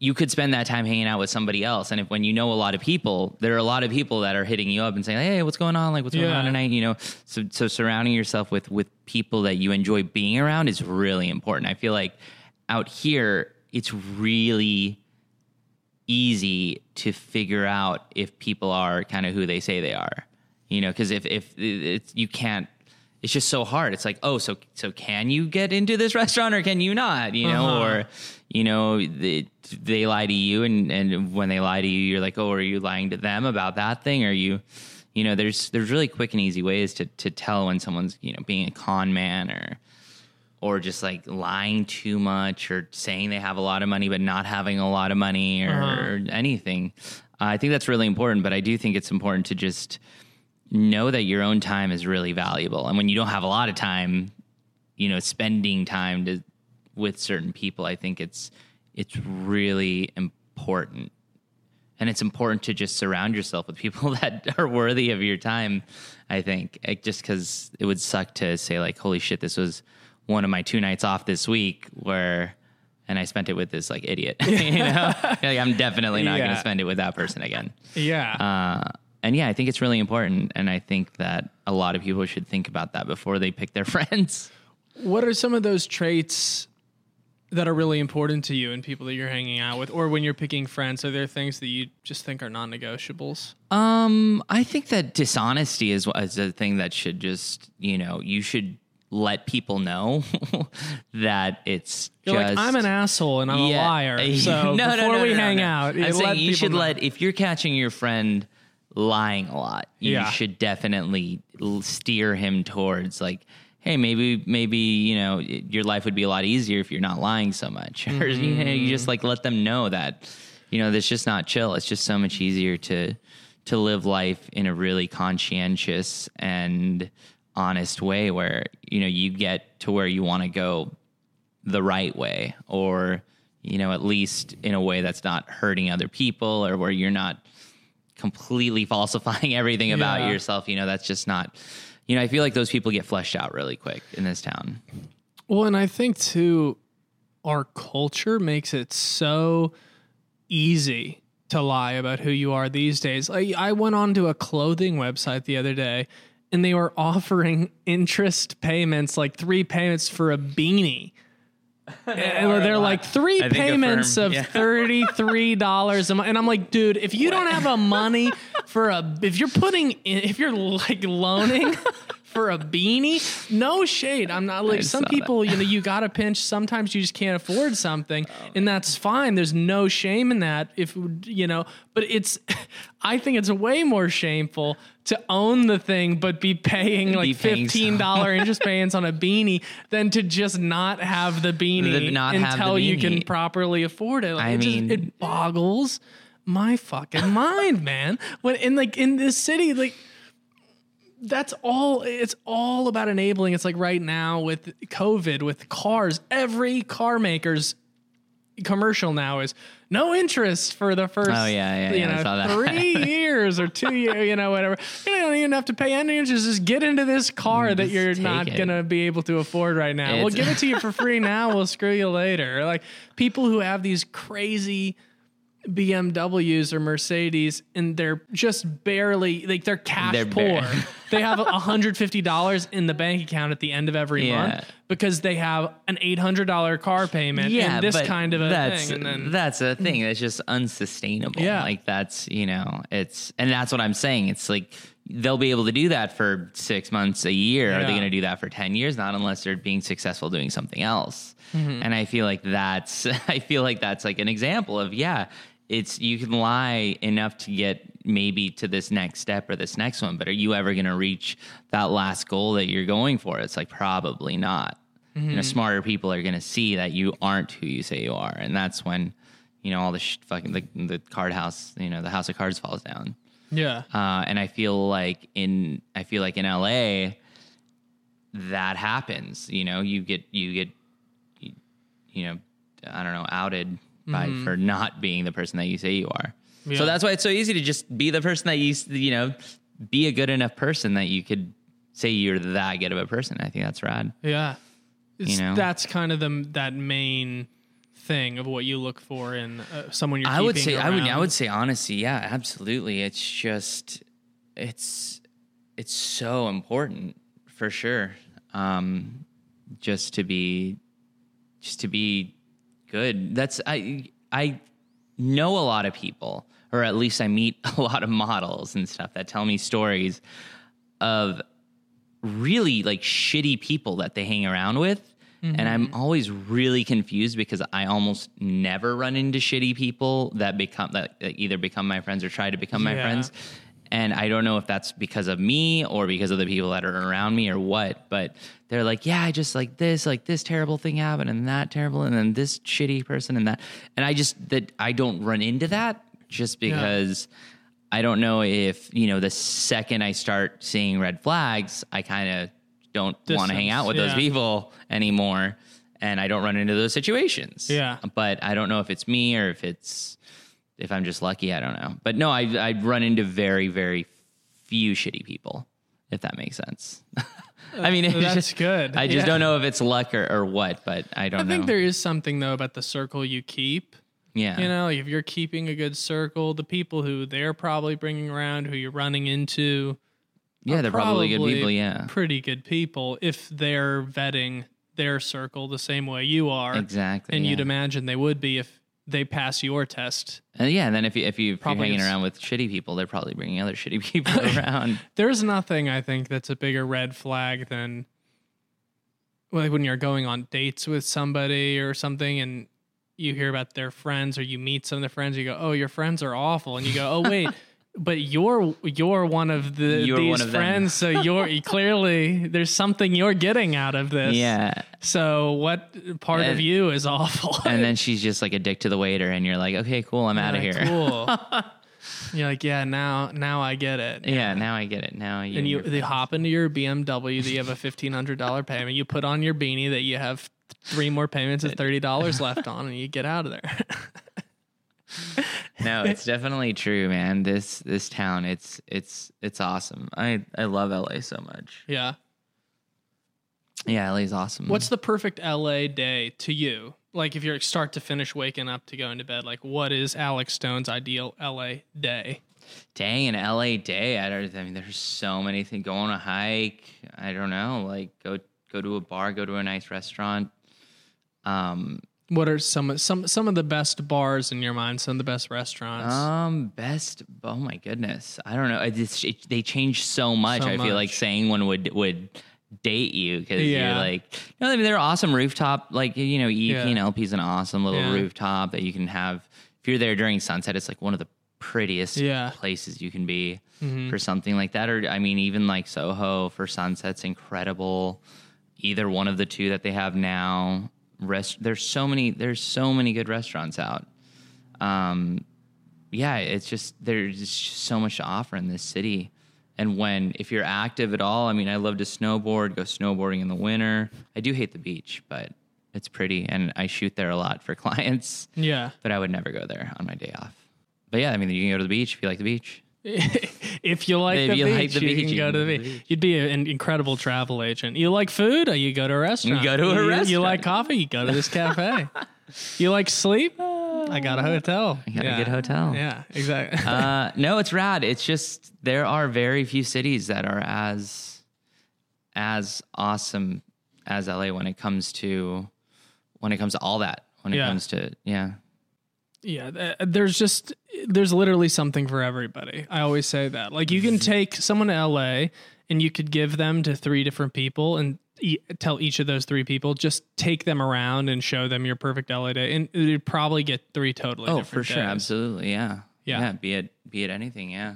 you could spend that time hanging out with somebody else. And if when you know a lot of people, there are a lot of people that are hitting you up and saying, "Hey, what's going on? Like what's going on tonight?" You know, so so surrounding yourself with with people that you enjoy being around is really important. I feel like out here it's really easy to figure out if people are kind of who they say they are. You know, because if if it's, you can't, it's just so hard. It's like, oh, so so can you get into this (laughs) restaurant or can you not? You know, Uh-huh. or you know, they, they lie to you, and and when they lie to you, you're like, oh, are you lying to them about that thing? Are you, you know, there's there's really quick and easy ways to to tell when someone's you know being a con man or or just like lying too much or saying they have a lot of money but not having a lot of money or, Uh-huh. or anything. Uh, I think that's really important, but I do think it's important to just know that your own time is really valuable. And when you don't have a lot of time, you know, spending time to with certain people, I think it's it's really important. And it's important to just surround yourself with people (laughs) that are worthy of your time. I think Like, just because it would suck to say like, "Holy shit, this was one of my two nights off this week," where and I spent it with this like idiot. (laughs) you know, like I'm definitely not going to spend it with that person again. yeah Uh, and yeah, I think it's really important, and I think that a lot of people should think about that before they pick their (laughs) friends. what are some of those traits that are really important to you and people that you're hanging out with or when you're picking friends are there things that you just think are non-negotiables Um, I think that dishonesty is, is a thing that should just, you know, you should let people know (laughs) that it's You're just. like, I'm an asshole and I'm a liar. (laughs) So No, before no, we no, no, hang out, I'm you saying you should know. let if you're catching your friend lying a lot, you Yeah. should definitely steer him towards like, hey, maybe maybe you know your life would be a lot easier if you're not lying so much, (laughs) or you, know, you just mm-hmm. like let them know that you know that's just not chill. It's just so much easier to to live life in a really conscientious and honest way where you know you get to where you want to go the right way or you know at least in a way that's not hurting other people or where you're not completely falsifying (laughs) everything about Yeah. yourself you know that's just not you know i feel like those people get fleshed out really quick in this town Well, and I think too, our culture makes it so easy to lie about who you are these days. Like, I went onto a clothing website the other day and they were offering interest payments, like three payments for a beanie. And (laughs) they're like three payments firm- of yeah. thirty three dollars a month, and I'm like, dude, if you don't have a money for a, if you're putting, in, if you're like loaning for a beanie, no shade. I'm not like some saw that. people, you know, you got to pinch. Sometimes you just can't afford something, Oh, and that's fine. There's no shame in that. If you know, but it's, (laughs) I think it's way more shameful to own the thing but be paying like Be paying fifteen dollar interest payments on a beanie than to just not have the beanie The- not until you can properly afford it. Like, I it just- mean- it boggles my fucking mind, man. When in like in this city, like that's all it's all about enabling. It's like right now with COVID, with cars, every car maker's commercial now is no interest for the first Oh, yeah, yeah, you yeah, know three (laughs) years or two years you know whatever you don't even have to pay any interest just get into this car that you're not it. gonna be able to afford right now we'll give it to you (laughs) for free now we'll screw you later like people who have these crazy BMWs or Mercedes and they're just barely like they're cash They're poor. (laughs) they have $150 in the bank account at the end of every Yeah. month because they have an $800 car payment and this kind of a that's, thing. And then, that's a thing that's just unsustainable. Yeah. Like that's, you know, it's, and that's what I'm saying. It's like they'll be able to do that for six months, a year. Are they going to do that for 10 years? Not unless they're being successful doing something else. Mm-hmm. And I feel like that's, (laughs) I feel like that's like an example of, yeah, it's, you can lie enough to get maybe to this next step or this next one, but are you ever going to reach that last goal that you're going for? It's like probably not you Mm-hmm. know, smarter people are going to see that you aren't who you say you are, and that's when, you know, all the sh- fucking the, the card house, you know, the house of cards falls down. yeah. Uh, and I feel like in I feel like in LA, that happens. You know, you get you get, you, you know, I don't know, outed by for not being the person that you say you are. Yeah. So that's why it's so easy to just be the person that you you know, be a good enough person that you could say you're that good of a person. I think that's rad. Yeah. It's, You know? That's kind of the that main thing of what you look for in uh, someone you're I would say I would I would say honesty. Yeah, absolutely. It's just it's it's so important for sure. Um, just to be just to be good. That's I I know a lot of people, or at least I meet (laughs) a lot of models and stuff that tell me stories of really like shitty people that they hang around with. And I'm mm-hmm. always really confused because I almost never run into shitty people that become that that either become my friends or try to become my Yeah. friends. And I don't know if that's because of me or because of the people that are around me or what, but they're like, yeah, I just like this, like this terrible thing happened and that terrible and then this shitty person and that. And I just that I don't run into that just because I don't know if, you know, the second I start seeing red flags, I kind of don't want to hang out with Distance, those people anymore. And I don't run into those situations. Yeah. But I don't know if it's me or if it's, if I'm just lucky. I don't know. But no, I, I run into very, very few shitty people, if that makes sense. (laughs) I mean, uh, it's That's just, good. I just Yeah. don't know if it's luck or, or what, but I don't know. I know. think there is something though about the circle you keep. yeah. You know, like if you're keeping a good circle, the people who they're probably bringing around, who you're running into, yeah, they're probably good people. Yeah. pretty good people if they're vetting their circle the same way you are. Exactly. And yeah. you'd imagine they would be if they pass your test. Uh, yeah, and then if you if, you, you're hanging around with shitty people, they're probably bringing other shitty (laughs) people (laughs) around. There's nothing I think that's a bigger red flag than like when you're going on dates with somebody or something and you hear about their friends or you meet some of their friends, you go, "Oh, your friends are awful," and you go, "Oh, wait." (laughs) But you're you're one of the You're these of friends, so (laughs) you're clearly there's something you're getting out of this. yeah, So what part of you is awful? (laughs) and then (laughs) she's just like a dick to the waiter, and you're like, okay, cool, I'm out of Like, here. Cool. you're like, yeah, now now I get it. Yeah, now I get it. Now you and you they hop into your BMW that you have a fifteen hundred dollar payment. You put on your beanie that you have three more payments of thirty dollars left on, and you get out of there. (laughs) no, it's definitely true, man. This this town, it's it's it's awesome. I I love LA so much. yeah. Yeah, LA's awesome. What's the perfect LA day to you? Like if you're start to finish waking up to going to bed, like what is Alex Stone's ideal LA day? dang an LA day? I don't. I mean, there's so many things. Go on a hike. I don't know. Like go go to a bar. Go to a nice restaurant. Um, What are some some some of the best bars in your mind? Some of the best restaurants. Um, best. Oh my goodness, I don't know. It, they change so much. So I feel like saying one would would date you because Yeah. you're like, know, I mean, they're awesome rooftop. Like you know, EP Yeah. and LP is an awesome little Yeah. rooftop that you can have. If you're there during sunset, it's like one of the prettiest Yeah. places you can be Mhm. for something like that. Or I mean, even like Soho for sunsets, incredible. Either one of the two that they have now. Rest. There's so many. There's so many good restaurants out. Um, yeah, it's just there's just so much to offer in this city. And when if you're active at all, I mean, I love to snowboard, go snowboarding in the winter. I do hate the beach, but it's pretty, and I shoot there a lot for (laughs) clients. Yeah. But I would never go there on my day off. But yeah, I mean, you can go to the beach if you like the beach. (laughs) if you like, If the, you beach, like the you beach, can you go to the beach. You'd be an incredible travel agent. You like food? You go to a restaurant. You go to a You- You, like coffee? You go to this cafe. (laughs) you like sleep? I got a hotel. I got a good hotel. Yeah, exactly. uh, (laughs) no, it's rad. It's just there are very few cities that are as as awesome as LA when it comes to when it comes to all that. When it Yeah. comes to yeah, Yeah, there's just there's literally something for everybody. I always say that. Like you can mm-hmm. take someone to LA and you could give them to three different people and e- tell each of those three people just take them around and show them your perfect LA day and you'd probably get three totally oh for sure, days. absolutely, yeah, Yeah. Be it be it anything, yeah.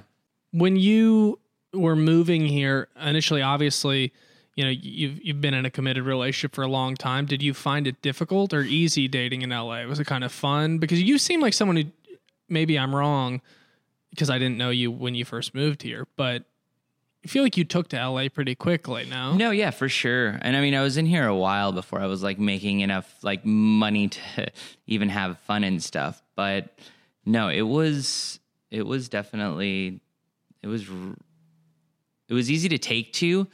When you were moving here initially obviously you know you've you've been in a committed relationship for a long time did you find it difficult or easy dating in LA was it kind of fun because you seem like someone who maybe I'm wrong because I didn't know you when you first moved here but I feel like you took to LA pretty quickly now No, yeah, for sure. And I mean, I was in here a while before I was like making enough like money (laughs) to even have fun and stuff. But no, it was it was definitely it was it was easy to take to.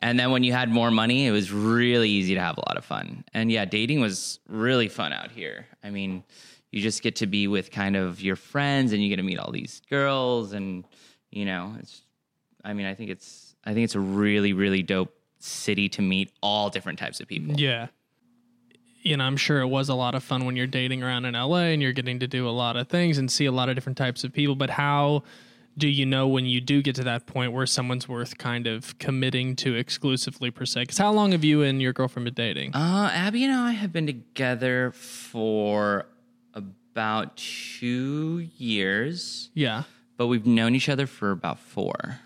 And then when you had more money, it was really easy to have a lot of fun. And yeah, dating was really fun out here. I mean, you just get to be with kind of your friends and you get to meet all these girls and you know, it's I mean, I think it's I think it's a really really dope city to meet all different types of people. yeah you know I'm sure it was a lot of fun when you're dating around in LA and you're getting to do a lot of things and see a lot of different types of people but how do you know when you do get to that point where someone's worth kind of committing to exclusively per se? Because how long have you and your girlfriend been dating? Uh, Abby and I have been together for about two years, yeah, but we've known each other for about four.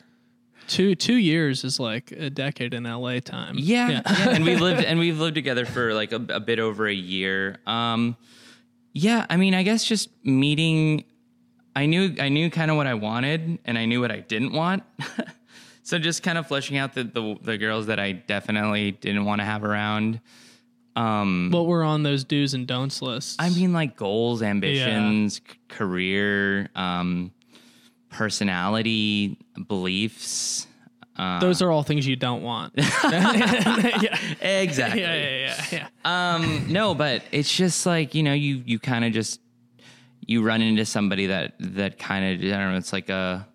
two two years is like a decade in LA time. Yeah, yeah. (laughs) and we (laughs) lived and we've lived together for like a, a bit over a year. Um, yeah, I mean, I guess just meeting. I knew I knew kind of what I wanted, and I knew what I didn't want. (laughs) so just kind of fleshing out the, the the girls that I definitely didn't want to have around. Um, What were on those do's and don'ts lists? I mean, like goals, ambitions, c- career, um, personality, beliefs. Uh, those are all things you don't want. (laughs) (laughs) yeah. exactly. Yeah, yeah, yeah, yeah. Um, no, but it's just like you know, you you kind of just you run into somebody that that kind of I don't know. It's like a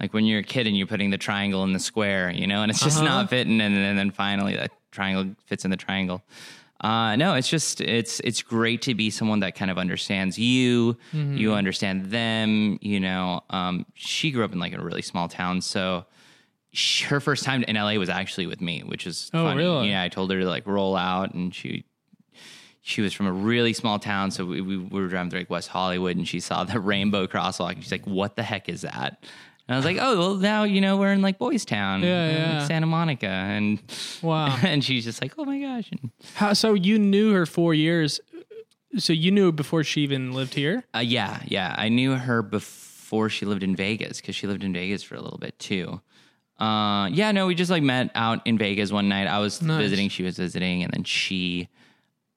like when you're a kid and you're putting the triangle in the square, you know, and it's just Uh-huh. not fitting, and, and then finally that triangle fits in the triangle. Uh, no, it's just it's it's great to be someone that kind of understands you, Mm-hmm. you understand them. You know, um, she grew up in like a really small town, so sh her first time in LA was actually with me, which is Oh, funny. really? Yeah, I told her to like roll out, and she she was from a really small town, so we, we, we were driving through like West Hollywood, and she saw the (laughs) rainbow crosswalk, and she's like, "What the heck is that?" And I was like, "Oh, well, now you know we're in like Boys Town, Yeah, yeah. Santa Monica," and Wow. (laughs) and she's just like, "Oh my gosh!" And, How, so you knew her four years. So you knew her before she even lived here. uh, yeah, yeah, I knew her before she lived in Vegas because she lived in Vegas for a little bit too. Uh, yeah, no, we just like met out in Vegas one night. I was Nice. visiting, she was visiting, and then she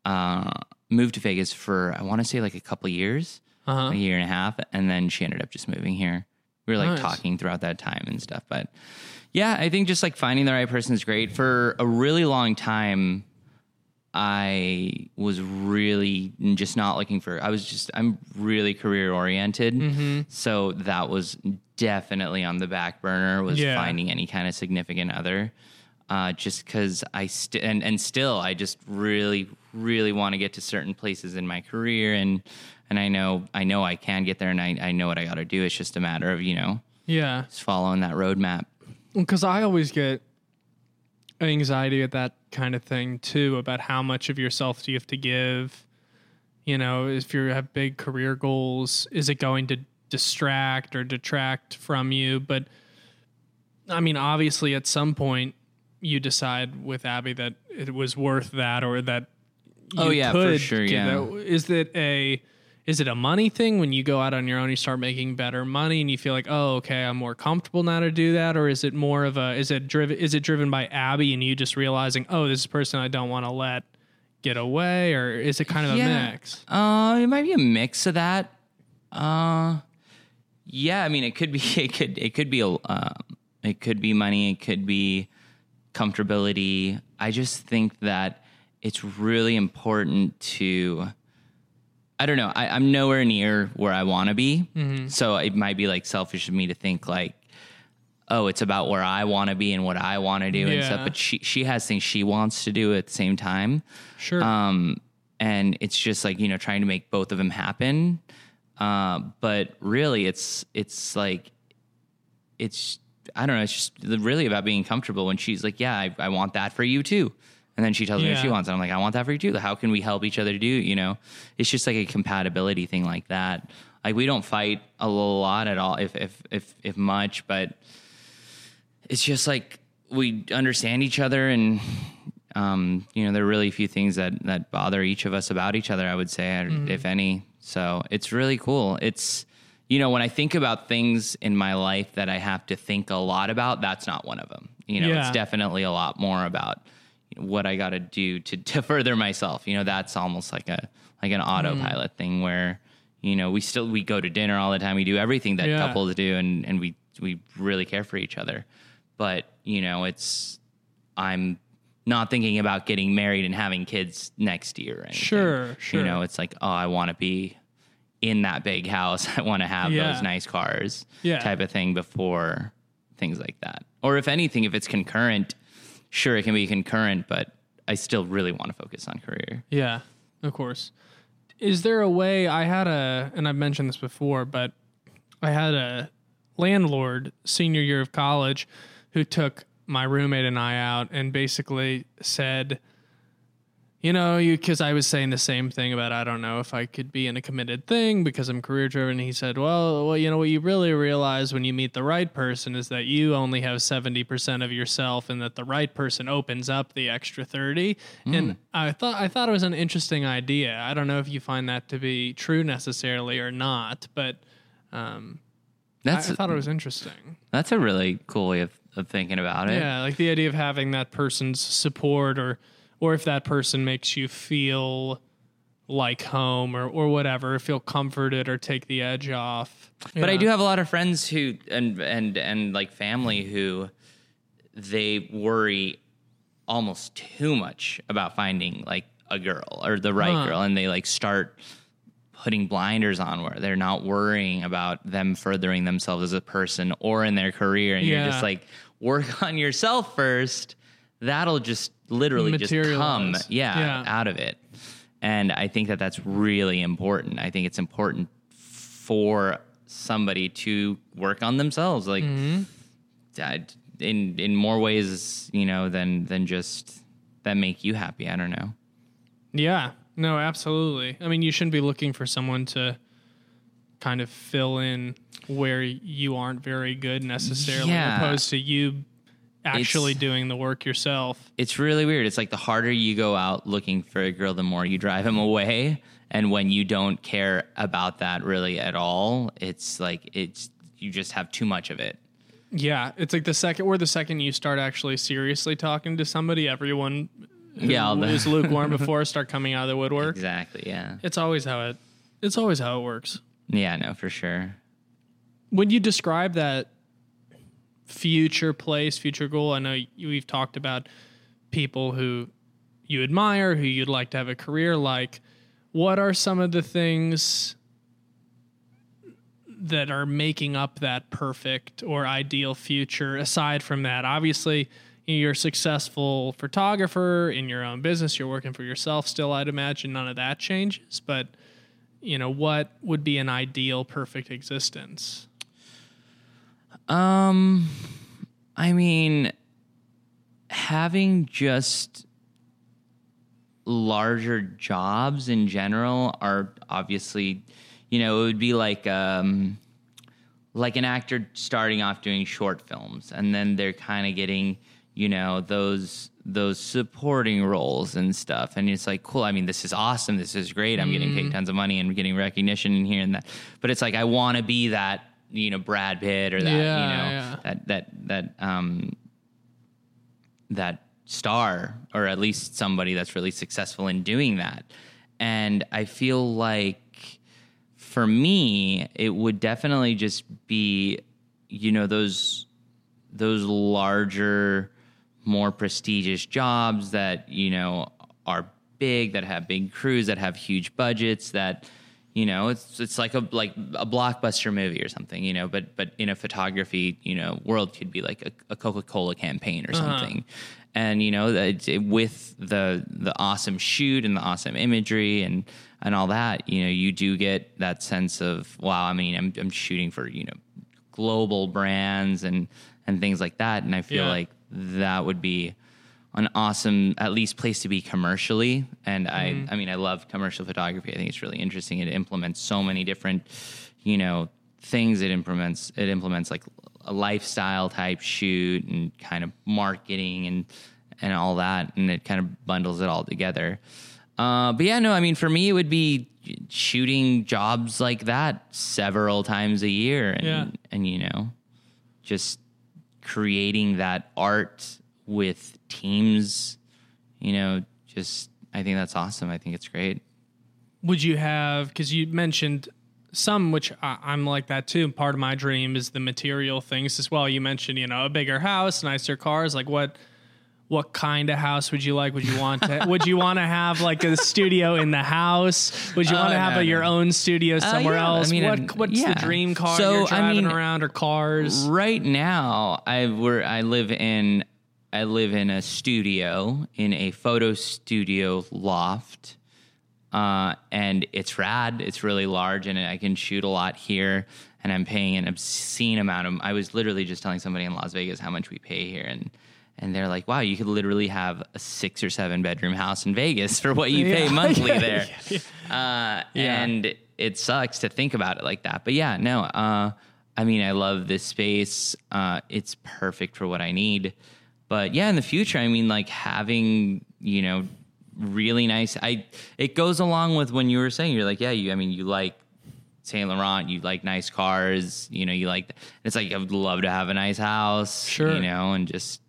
uh, moved to Vegas for I want to say like a couple years. Uh huh. a year and a half, and then she ended up just moving here. We were like Nice. talking throughout that time and stuff. But yeah, I think just like finding the right person is great. For a really long time, I was really just not looking for. I was just I'm really career oriented, so that was definitely on the back burner. Was Yeah. finding any kind of significant other. Uh, just because I st- and and still I just really really want to get to certain places in my career and and I know I know I can get there and I, I know what I got to do. It's just a matter of you know Yeah. just following that roadmap. Because I always get anxiety at that kind of thing too about how much of yourself do you have to give. You know, if you have big career goals, is it going to distract or detract from you? But I mean, obviously, at some point, you decide with Abby that it was worth that or that Oh, yeah, for could sure, give yeah. is that a is it a money thing when you go out on your own you start making better money and you feel like oh okay i'm more comfortable now to do that or is it more of a is it driven is it driven by abby and you just realizing oh this is a person i don't want to let get away or is it kind of Yeah. a mix Uh, it might be a mix of that. Uh, yeah, I mean, it could be, (laughs) it could, it could be a, uh, it could be money, it could be comfortability. I just think that it's really important to, I don't know, I, I'm nowhere near where I want to be, so it might be like selfish of me to think like, oh, it's about where I want to be and what I want to do and stuff. But she, she has things she wants to do at the same time sure um, and it's just like you know trying to make both of them happen. Uh, but really, it's it's like it's I don't know. It's just really about being comfortable. When she's like, "Yeah, I, I want that for you too," and then she tells me what she wants, and I'm like, "I want that for you too." How can we help each other do? You know, it's just like a compatibility thing like that. Like we don't fight a lot at all, if if if if much, but it's just like we understand each other and um, you know there are really few things that that bother each of us about each other i would say or if any so it's really cool it's you know when i think about things in my life that i have to think a lot about that's not one of them you know Yeah. it's definitely a lot more about what i got to do to (laughs) to further myself you know that's almost like a like an autopilot mm. thing where you know we still we go to dinner all the time we do everything that Yeah. couples do and and we we really care for each other but you know it's i'm not thinking about getting married and having kids next year anything. Sure, sure. you know it's like oh i want to be in that big house (laughs) i want to have Yeah. those nice cars Yeah. type of thing before things like that or if anything if it's concurrent sure it can be concurrent but i still really want to focus on career Yeah, of course. Is there a way I had a and I've mentioned this before, but I had a landlord senior year of college who took my roommate and I out and basically said, you know, you because I was saying the same thing about I don't know if I could be in a committed thing because I'm career driven. He said, well, well, you know what you really realize when you meet the right person is that you only have seventy percent of yourself, and that the right person opens up the extra thirty. And I thought I thought it was an interesting idea. I don't know if you find that to be true necessarily or not, but um, I, I thought it was interesting. that's a really cool way of, of thinking about it Yeah, like the idea of having that person's support or or if that person makes you feel like home or or whatever, feel comforted or take the edge off. But I do have a lot of friends who and and and like family who they worry almost too much about finding like a girl or the right Huh. girl and they like start putting blinders on where they're not worrying about them furthering themselves as a person or in their career and you're just like work on yourself first that'll just literally just come yeah, Yeah. out of it and i think that that's really important i think it's important for somebody to work on themselves like mm-hmm. I- in in more ways you know than than just that make you happy i don't know Yeah. No, absolutely. I mean, you shouldn't be looking for someone to kind of fill in where you aren't very good necessarily, Yeah. opposed to you actually It's- doing the work yourself. it's really weird it's like the harder you go out looking for a girl the more you drive them away and when you don't care about that really at all it's like it's you just have too much of it Yeah, it's like the second or the second you start actually seriously talking to somebody, everyone who Yeah, I'll- lukewarm (laughs) before start coming out of the woodwork. exactly yeah It's always how it. It's always how it works. yeah no for sure When you describe that future place, future goal, I know we've talked about people who you admire, who you'd like to have a career like. What are some of the things that are making up that perfect or ideal future aside from that? Obviously, you're a successful photographer in your own business, you're working for yourself still, I'd imagine none of that changes, but you know, what would be an ideal perfect existence? Um, I mean, having just larger jobs in general are obviously, you know, it would be like um, like an actor starting off doing short films, and then they're kind of getting, you know, those those supporting roles and stuff. And it's like, cool. I mean, this is awesome. This is great. I'm getting paid tons of money and getting recognition in here and that. But it's like I want to be that, you know, Brad Pitt or that, Yeah, you know, yeah. that that that um that star or at least somebody that's really successful in doing that. And I feel like for me, it would definitely just be, you know, those those larger, more prestigious jobs that, you know, are big, that have big crews, that have huge budgets, that you know, it's it's like a like a blockbuster movie or something, you know, but but in a photography, you know, world could be like a, a Coca-Cola campaign or uh-huh. something. And you know, that it- with the the awesome shoot and the awesome imagery and and all that, you know, you do get that sense of wow, I mean, I'm I'm shooting for, you know, global brands and and things like that and I feel Yeah. like that would be an awesome at least place to be commercially. And i i mean i love commercial photography. I think it's really interesting. It implements so many different you know things. It implements it implements like a lifestyle type shoot and kind of marketing and and all that. And it kind of bundles it all together. Uh, but yeah no i mean for me it would be shooting jobs like that several times a year. And Yeah. and you know just creating that art with teams, you know, just I think that's awesome. I think it's great. would you have because you mentioned some which I, i'm like that too part of my dream is the material things as well you mentioned you know a bigger house nicer cars like what what kind of house would you like would you want to (laughs) would you want to have like a studio in the house would you uh, want to Oh, have no, a, your no. own studio uh, somewhere yeah, I else mean, what what's yeah. the dream car So, you're I mean, around or cars Right now, I we're I live in I live in a studio in a photo studio loft. Uh, and it's rad. It's really large, and I can shoot a lot here. And I'm paying an obscene amount of. I was literally just telling somebody in Las Vegas how much we pay here, and and they're like, "Wow, you could literally have a six or seven bedroom house in Vegas (laughs) for what you pay (laughs) monthly there." (laughs) yeah, Uh, Yeah. And it sucks to think about it like that. But yeah, no. Uh, I mean, I love this space. Uh, it's perfect for what I need. But yeah, in the future, I mean, like having you know really nice. I it goes along with when you were saying you're like, yeah, you. I mean, you like Saint Laurent, you like nice cars. You know, you like. It's like I would love to have a nice house. Sure. You know, and just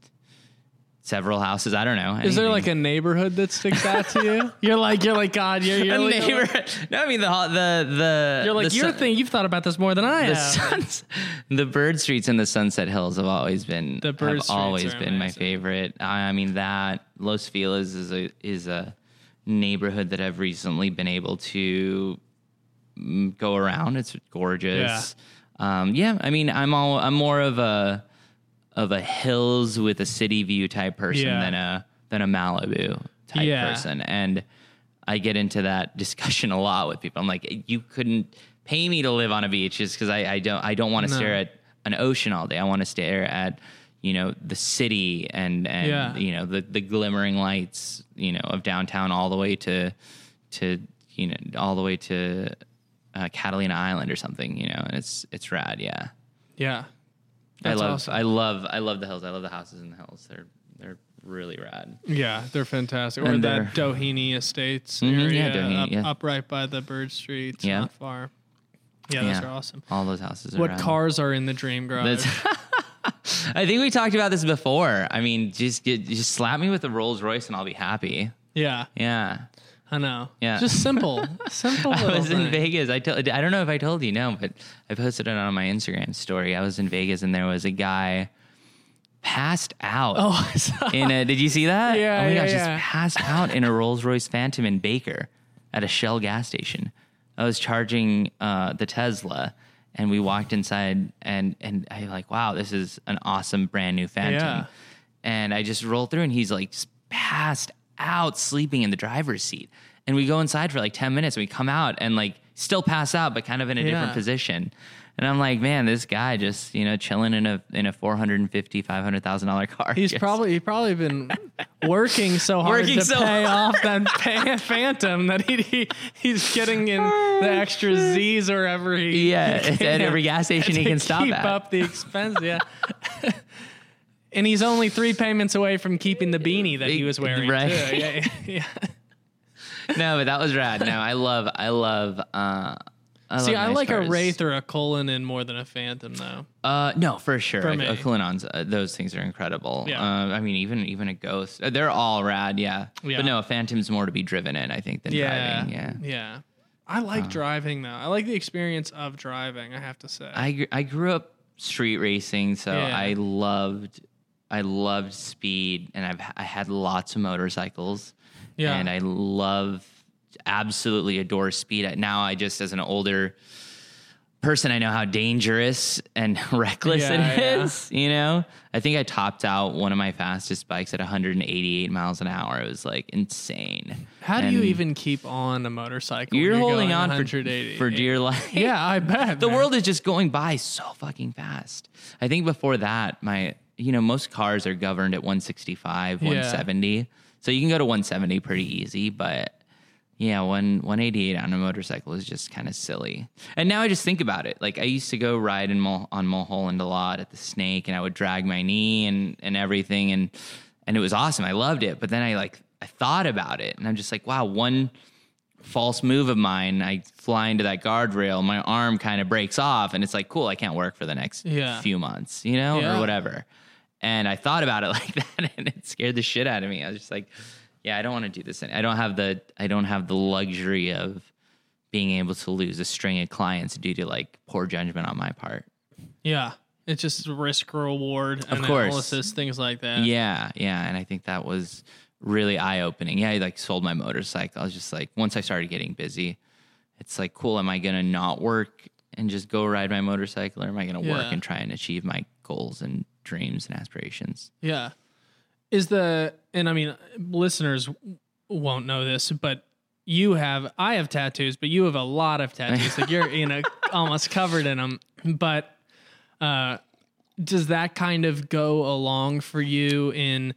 several houses. I don't know. is there like a neighborhood that sticks out to you (laughs) you're like you're like god you're, you're a like, neighbor? (laughs) No, I mean the the the you're like the you're sun- thinking you've thought about this more than i the have suns, the bird streets and the Sunset Hills have always been The bird have streets always been my favorite. I, I mean that Los Feliz is a is a neighborhood that I've recently been able to mm, go around. It's gorgeous. Yeah. Um, yeah, I mean I'm all I'm more of a of a hills with a city view type person Yeah. than a than a Malibu type Yeah. person and I get into that (laughs) discussion a lot with people. I'm like, you couldn't pay me to live on a beach just because I, I don't I don't want to No. stare at an ocean all day. I want to stare at you know the city and and Yeah. you know the the glimmering lights you know of downtown all the way to to you know all the way to uh, Catalina Island or something. You know, and it's it's rad. Yeah, yeah I love awesome. I love I love the hills. I love the houses in the hills. They're they're really rad. Yeah, they're fantastic. Or And that Doheny Estates Mhm, area yeah, Doheny, up, yeah. up right by the Bird Streets, Yeah. not far. Yeah, those Yeah. are awesome. All those houses. Are What cars are in the dream garage? (laughs) I think we talked about this before. I mean, just get just slap me with a Rolls Royce and I'll be happy. yeah, Yeah. I know. Yeah. just simple, (laughs) simple. I was in. Vegas. I told I don't know if I told you no, but I posted it on my Instagram story. I was in Vegas and there was a guy passed out Oh, (laughs) I saw- in a did you see that? Yeah, Oh my yeah, gosh, yeah. just passed out in a Rolls Royce Phantom in Baker at a Shell gas station. I was charging uh, the Tesla and we walked inside and and I like, wow, this is an awesome brand new Phantom. Yeah. And I just rolled through and he's like just passed out sleeping in the driver's seat. And we go inside for like 10 minutes and we come out and like still pass out, but kind of in a Yeah. different position. And I'm like, man, this guy just, you know, chilling in a in a four hundred and fifty, five hundred thousand dollar car. He's (laughs) Just- probably he probably been working so hard Working to so pay hard. off that pay- Phantom that he, he he's getting in oh, the extra Z's or every Yeah, (laughs) he it's at every gas station he can stop keep at. up the expense. Yeah, (laughs) And he's only three payments away from keeping the beanie that he was wearing. Right. Too. Yeah, (laughs) yeah, no, but that was rad. No, I love, I love. uh I See, I nice like cars. a Wraith or a colon Cullinan more than a Phantom, though. Uh, no, for sure. For a Cullinan's, uh, those things are incredible. Yeah. Uh, I mean, even even a Ghost, uh, they're all rad. Yeah. Yeah. But no, a Phantom's more to be driven in, I think, than Yeah, driving. Yeah. yeah. I like driving though. I like the experience of driving. I have to say. I gr- I grew up street racing, so Yeah. I loved I loved speed, and I've I had lots of motorcycles. Yeah. and I love absolutely adore speed. Now I just as an older person, I know how dangerous and (laughs) reckless Yeah, it yeah. is. You know, I think I topped out one of my fastest bikes at 188 miles an hour. It was like insane. How do you even keep on a motorcycle? when You're, holding on for, for dear life. Yeah, I bet. (laughs) the man. world is just going by so fucking fast. I think before that, my you know most cars are governed at 165, Yeah. 170, so you can go to 170 pretty easy. But yeah, one 188 on a motorcycle is just kind of silly. And now I just think about it. Like I used to go ride in Mul- on Mulholland a lot at the Snake, and I would drag my knee and and everything, and and it was awesome. I loved it. But then I like I thought about it, and I'm just like, wow, one false move of mine, I fly into that guardrail, my arm kind of breaks off, and it's like, cool, I can't work for the next Yeah. few months, you know, Yeah. or whatever. And I thought about it (laughs) like that, and it scared the shit out of me. I was just like, yeah, I don't want to do this. Anymore. I don't have the I don't have the luxury of being able to lose a string of clients due to like poor judgment on my part. Yeah, it's just risk reward Of course. analysis, things like that. Yeah, yeah, and I think that was really eye opening. Yeah, I like sold my motorcycle. I was just like, once I started getting busy, it's like, cool. Am I gonna not work and just go ride my motorcycle, or am I gonna work and try and achieve my goals and dreams and aspirations? Yeah. Is the and I mean listeners won't know this, but you have I have tattoos, but you have a lot of tattoos. like you're you know (laughs) almost covered in them. But uh does that kind of go along for you in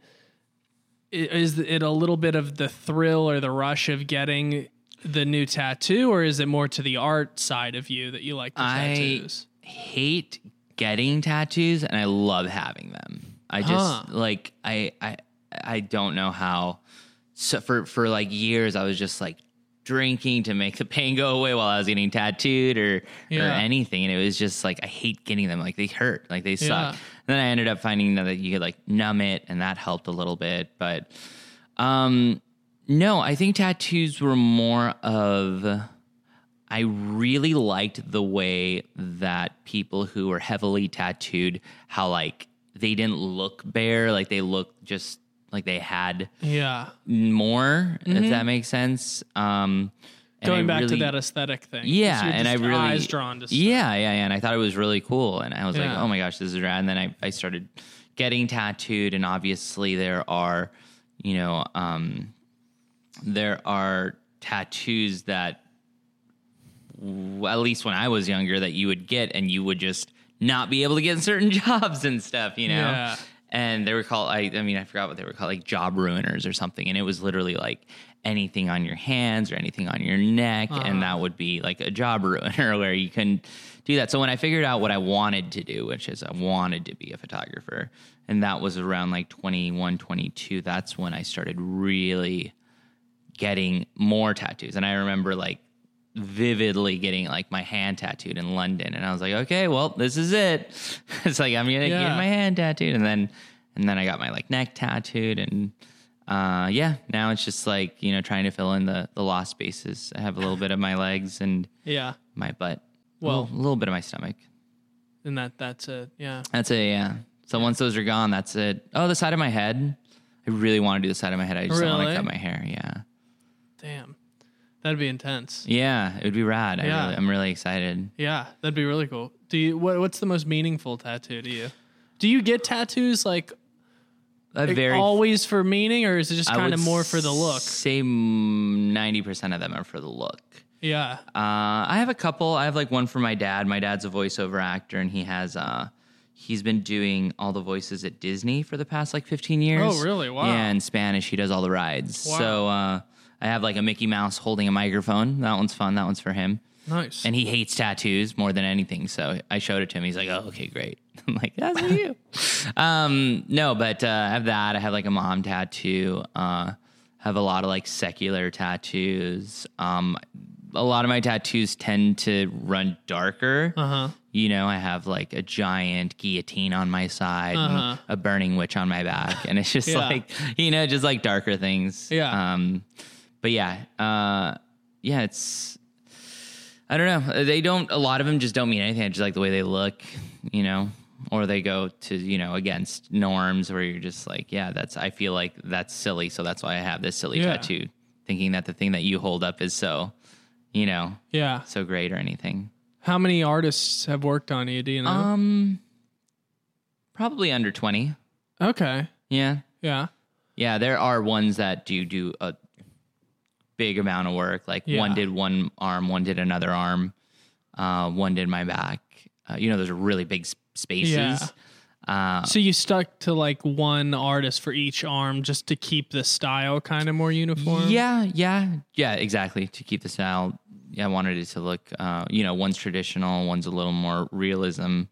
is it a little bit of the thrill or the rush of getting the new tattoo or is it more to the art side of you that you like the I tattoos? hate getting tattoos, and I love having them. I just Huh. like I I I don't know how. So for for like years, I was just like drinking to make the pain go away while I was getting tattooed or or anything, and it was just like I hate getting them. Like they hurt, like they suck. Yeah. Then I ended up finding that you could like numb it, and that helped a little bit. But um, no, I think tattoos were more of. I really liked the way that people who were heavily tattooed, how like they didn't look bare, like they looked just like they had Yeah. more, if that makes sense. Um, Mm-hmm. Going back really- to that aesthetic thing. yeah, You're and I really eyes drawn to stuff. yeah, yeah, yeah, and I thought it was really cool, and I was like, oh my gosh, this is rad. And then I I started getting tattooed, and obviously there are, you know, um, there are tattoos that, w- at least when I was younger, that you would get, and you would just not be able to get certain (laughs) jobs and stuff, you know. Yeah. And they were called. I, I mean, I forgot what they were called, like job ruiners or something. And it was literally like anything on your hands or anything on your neck, Uh-huh. and that would be like a job (laughs) ruiner where you couldn't do that. So when I figured out what I wanted to do, which is I wanted to be a photographer, and that was around like 21, 22, that's when I started really getting more tattoos. And I remember like vividly getting like my hand tattooed in London. And I was like, okay, well, this is it. (laughs) it's like I'm gonna Yeah. get my hand tattooed. And then and then I got my like neck tattooed and uh yeah, now it's just like, you know, trying to fill in the the lost spaces. I have a little bit of my legs and Yeah. my butt. Well- a little, bit of my stomach. And that that's it. Yeah. That's it, yeah. So once those are gone, that's it. Oh, the side of my head. I really want to do the side of my head. I just don't want Really? to cut my hair. Yeah. Damn. That'd be intense. Yeah, it would be rad. I Yeah. really, I'm really excited. Yeah, that'd be really cool. Do you what what's the most meaningful tattoo to you? Do you get tattoos like A very always for meaning or is it just kind of more for the look? Say ninety percent of them are for the look. Yeah. Uh, I have a couple. I have like one for my dad. My dad's a voiceover actor, and he has uh, he's been doing all the voices at Disney for the past like fifteen years. Oh, really? Wow. Yeah, in Spanish, he does all the rides. Wow. So uh, I have like a Mickey Mouse holding a microphone. That one's fun. That one's for him. Nice. And he hates tattoos more than anything. So I showed it to him. He's like, "Oh, okay, great." (laughs) I'm like, that's you. (laughs) um, no, but uh, I have that. I have like a mom tattoo. Uh, have a lot of like secular tattoos. Um, a lot of my tattoos tend to run darker. Uh-huh. You know, I have like a giant guillotine on my side, Uh-huh. a burning witch on my back, and it's just Yeah. like you know, just like darker things. Yeah. Um, but yeah, uh, yeah, it's. I don't know. They don't. A lot of them just don't mean anything. I just like the way they look, you know, or they go to you know against norms where you're just like, yeah, that's. I feel like that's silly, so that's why I have this silly Yeah. tattoo, thinking that the thing that you hold up is so, you know, Yeah. so great or anything. How many artists have worked on you? Do you know? Um, probably under twenty. okay. Yeah, Yeah. yeah. There are ones that do do a big amount of work. Like Yeah. one did one arm, one did another arm, uh, one did my back. Uh, you know, those are really big spaces. Yeah. Uh, So you stuck to like one artist for each arm just to keep the style kind of more uniform? Yeah, yeah, yeah, exactly. To keep the style, yeah, I wanted it to look, uh, you know, one's traditional, one's a little more realism.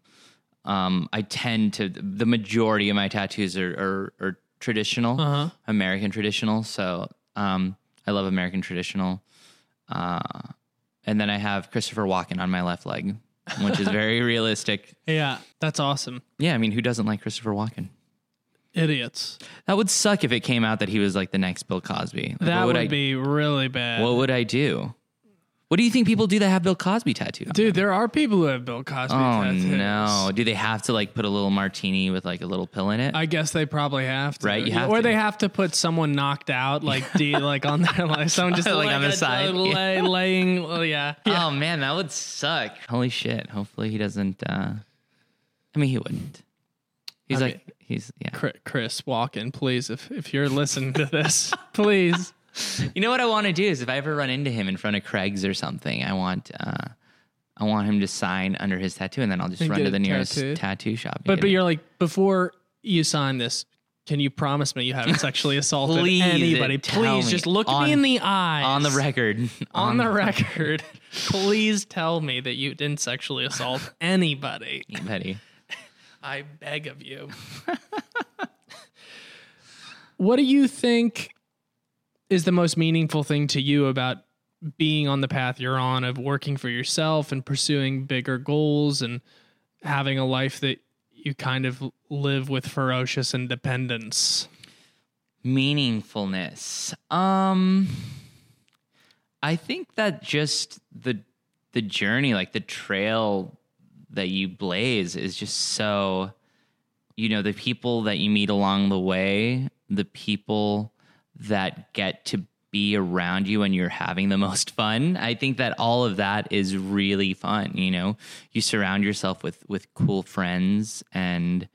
Um, I tend to the majority of my tattoos are are, are traditional, Uh-huh. American traditional. So um, I love American traditional. Uh, and then I have Christopher Walken on my left leg, which is very (laughs) realistic. Yeah. That's awesome. Yeah, I mean, who doesn't like Christopher Walken? Idiots. That would suck if it came out that he was like the next Bill Cosby. Like, That what would, I, be really bad. What would I do? What do you think people do that have Bill Cosby tattooed? on Dude, there are people who have Bill Cosby Oh tattoos. no! Do they have to like put a little martini with like a little pill in it? I guess they probably have to. Right, you have or to. they have to put someone knocked out, like D, like on their (laughs) like someone just Like on the side, lay, laying. Oh yeah, yeah. (laughs) Oh man, that would suck. Holy shit! Hopefully he doesn't. uh I mean, he wouldn't. He's I like he's yeah. Chris, Chris Walken, please, if if you're listening to this, (laughs) please. (laughs) You know what I want to do is if I ever run into him in front of Craig's or something, I want uh I want him to sign under his tattoo, and then I'll just And run get to it the nearest tattooed. tattoo shop. and But get but it. you're like before you sign this. Can you promise me you haven't (laughs) sexually assaulted Please, anybody? tell Please, me just look on- me in the eyes. on the record. (laughs) on the record, please tell me that you didn't sexually assault anybody. Betty. I beg of you. what do you think is the most meaningful thing to you about being on the path you're on of working for yourself and pursuing bigger goals and having a life that you kind of live with ferocious independence? meaningfulness um i think that just the the journey like the trail that you blaze is just so you know the people that you meet along the way the people that get to be around you when you're having the most (laughs) fun i think that all of that is really fun you know you surround yourself with with cool friends and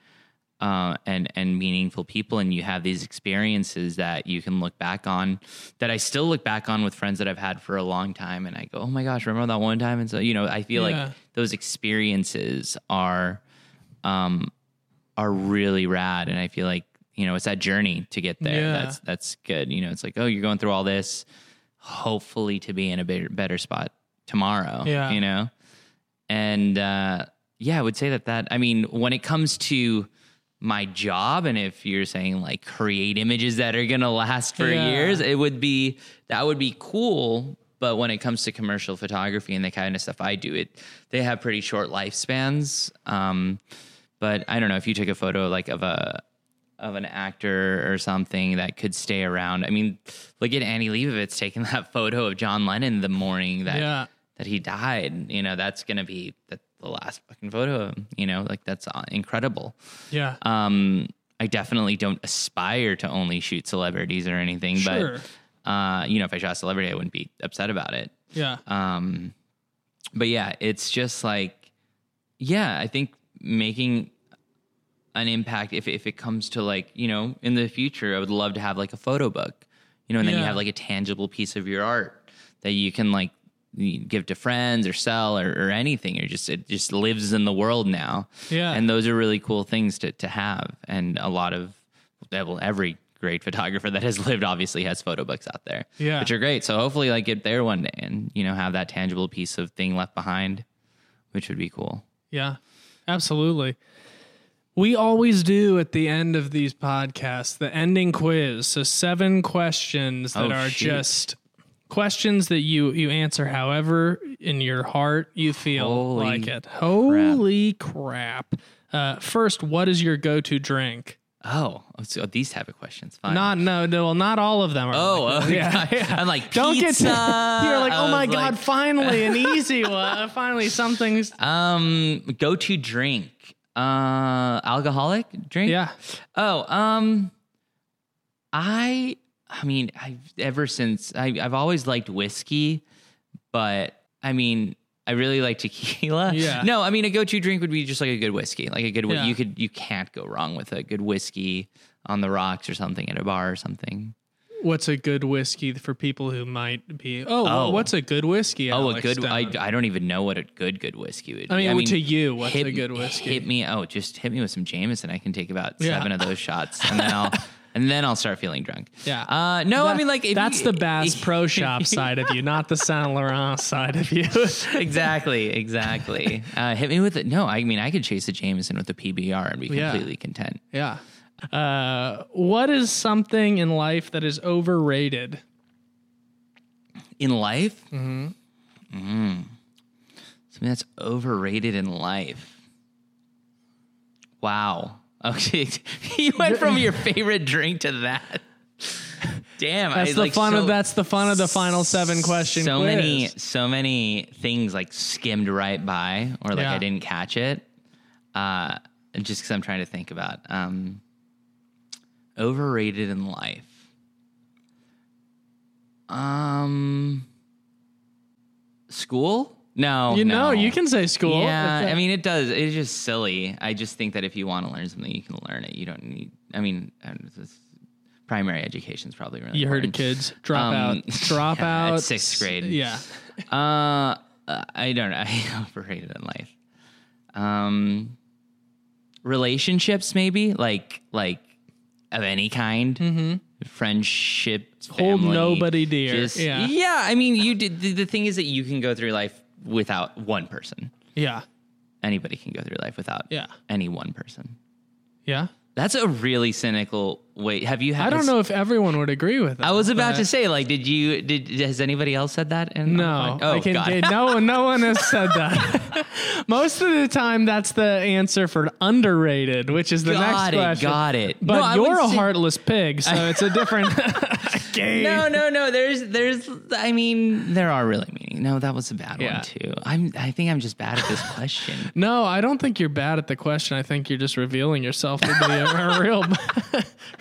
uh, and and meaningful people, and you have these experiences that you can look back on. That I still look back on with friends that I've had for a long time, and I go, "Oh my gosh, remember that one time?" And so you know, I feel Yeah. like those experiences are um are really rad, and I feel like you know it's that journey to get there. Yeah. That's that's good. You know, it's like oh, you're going through all this, hopefully to be in a better better spot tomorrow. Yeah. you know, and uh, yeah, I would say that that I mean, when it comes to my job, and if you're saying like create images that are gonna last for Yeah. years, it would be that would be cool. But when it comes to commercial photography and the kind of stuff I do, it they have pretty short lifespans. Um, but I don't know if you took a photo like of a of an actor or something that could stay around. I mean, look at Annie Leibovitz taking (laughs) that photo of John Lennon the morning that Yeah. that he died. You know, that's gonna be the, the last fucking photo of him. You know, like that's uh, incredible. Yeah. Um, I definitely don't aspire to only shoot celebrities or anything, Sure. but uh, you know, if I shot a celebrity, I wouldn't be upset about it. yeah. Um, but yeah, it's just like, yeah, I think making an impact if if it comes to like you know in the future, I would love to have like a photo book, you know, and then you have like a tangible piece of your art that you can like give to friends or sell or, or anything. Or just it just lives in the world now. Yeah. and those are really cool things to to have. And a lot of well every great photographer that has lived obviously has photo books out there. Yeah. which are great. So hopefully like get there one day and you know have that tangible piece of thing left behind which would be cool. Yeah, absolutely. We always do at the end of these podcasts the ending quiz. So seven questions that Oh, are shoot. just questions that you you answer however in your heart you feel Holy like it. Holy crap. Uh, first, what is your go-to drink? Oh, so these type of questions. Fine. Not no no well, not all of them are. Oh, like okay. yeah, (laughs) yeah. I'm like, Don't get to. (laughs) You're like, oh my god, like- (laughs) finally an easy one. Finally something's. Um, go to drink. Uh, alcoholic drink. Yeah. Oh, um, I, I mean, I've ever since I, I've always liked whiskey, but I mean, I really like (laughs) tequila. Yeah. No, I mean, a go-to drink would be just like a good whiskey. Like a good, Yeah. you could, you can't go wrong with a good whiskey on the rocks or something at a bar or something. What's a good whiskey for people who might be? Oh, Oh. what's a good whiskey? Oh, a good. I, I don't even know what a good good whiskey would. Be. I be. mean, to you, what's hit, a good whiskey? Hit me. Oh, just hit me with some Jameson. I can take about Yeah. seven of those shots, and then I'll (laughs) and then I'll start feeling drunk. Yeah. Uh, no, I mean like if that's you- the Bass (laughs) Pro Shop side of you, not the Saint Laurent side of you. (laughs) exactly, exactly. Uh, hit me with it. No, I mean I could chase a Jameson with a PBR and be Yeah. completely content. yeah. Uh, what is something in life that is overrated? In life, mm-hmm. something that's overrated in life. Wow. (laughs) Okay, (laughs) you went from your favorite drink to that. (laughs) Damn, That's I, the like, fun so- of that's the fun of the final seven question. So quiz. many, so many things like skimmed right by, or like Yeah. I didn't catch it. Uh, just because I'm trying to think about um, overrated in life. Um, school? No, You know, no. you can say school. Yeah, I mean, it does. It's just silly. I just think that if you want to learn something, you can learn it. You don't need. I mean, this- primary education is probably really. you heard it, important. kids. Drop Um, out. (laughs) Drop yeah, at out. sixth grade. Yeah. Uh, uh, I don't know. (laughs) I overrated in life. Um, relationships maybe like like of any kind. Mm-hmm. Friendship, Hold family, nobody dear. Just, Yeah. yeah. I mean, you did. The, the thing is that you can go through life without one person. Yeah. Anybody can go through life without Yeah. any one person. Yeah. That's a really cynical way. Have you? Had I don't know if everyone would agree with that. I was about to say, like, did you? Did has anybody else said that? In No, Oh I can, God. no, no one has said that. (laughs) Most of the time, that's the answer for underrated, which is the Got next it, question. got it. But No, you're a heartless pig, so it's a different (laughs) (laughs) game. No, no, no. There's, there's. I mean, there are really meaning. No, that was a bad Yeah. one too. I'm. I think I'm just bad at this question. No, I don't think you're bad at the question. I think you're just revealing yourself to be a, real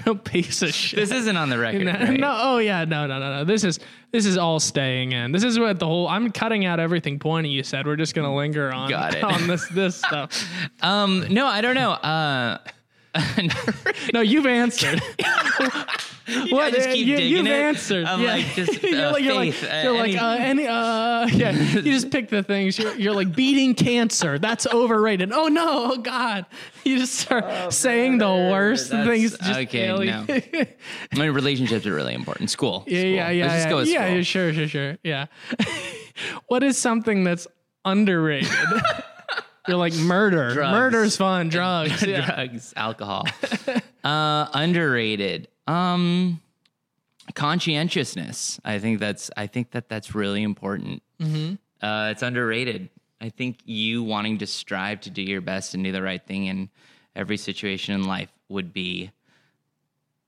(laughs) piece of shit. this isn't on the record. no, right? no, oh yeah, no, no, no, no. This is this is all staying in. This is what the whole. I'm cutting out everything pointy you said. We're just gonna linger on Got it. (laughs) on this this stuff. (laughs) Um. No, I don't know. Uh. No, you've answered. (laughs) I just keep you, digging you've it. answered. I'm yeah. like, just, (laughs) you're uh, like, you're faith, like, uh, you're like, any- uh, any, uh, yeah. You just pick the things. You're, you're like beating cancer. That's overrated. Oh no, oh god. You just start saying the worst That's- things. Just okay, alien- no. (laughs) I mean, relationships are really important. School. yeah, School. yeah, yeah, Let's just go with yeah, school. yeah, sure, sure, sure. Yeah. what is something that's underrated? You're like murder. Drugs. Murder's fun. (laughs) Drugs. Yeah. drugs, alcohol. (laughs) uh, underrated. Um, conscientiousness. I think that's. I think that that's really important. Mm-hmm. Uh, it's underrated. I think you wanting to strive to do your best and do the right thing in every situation in life would be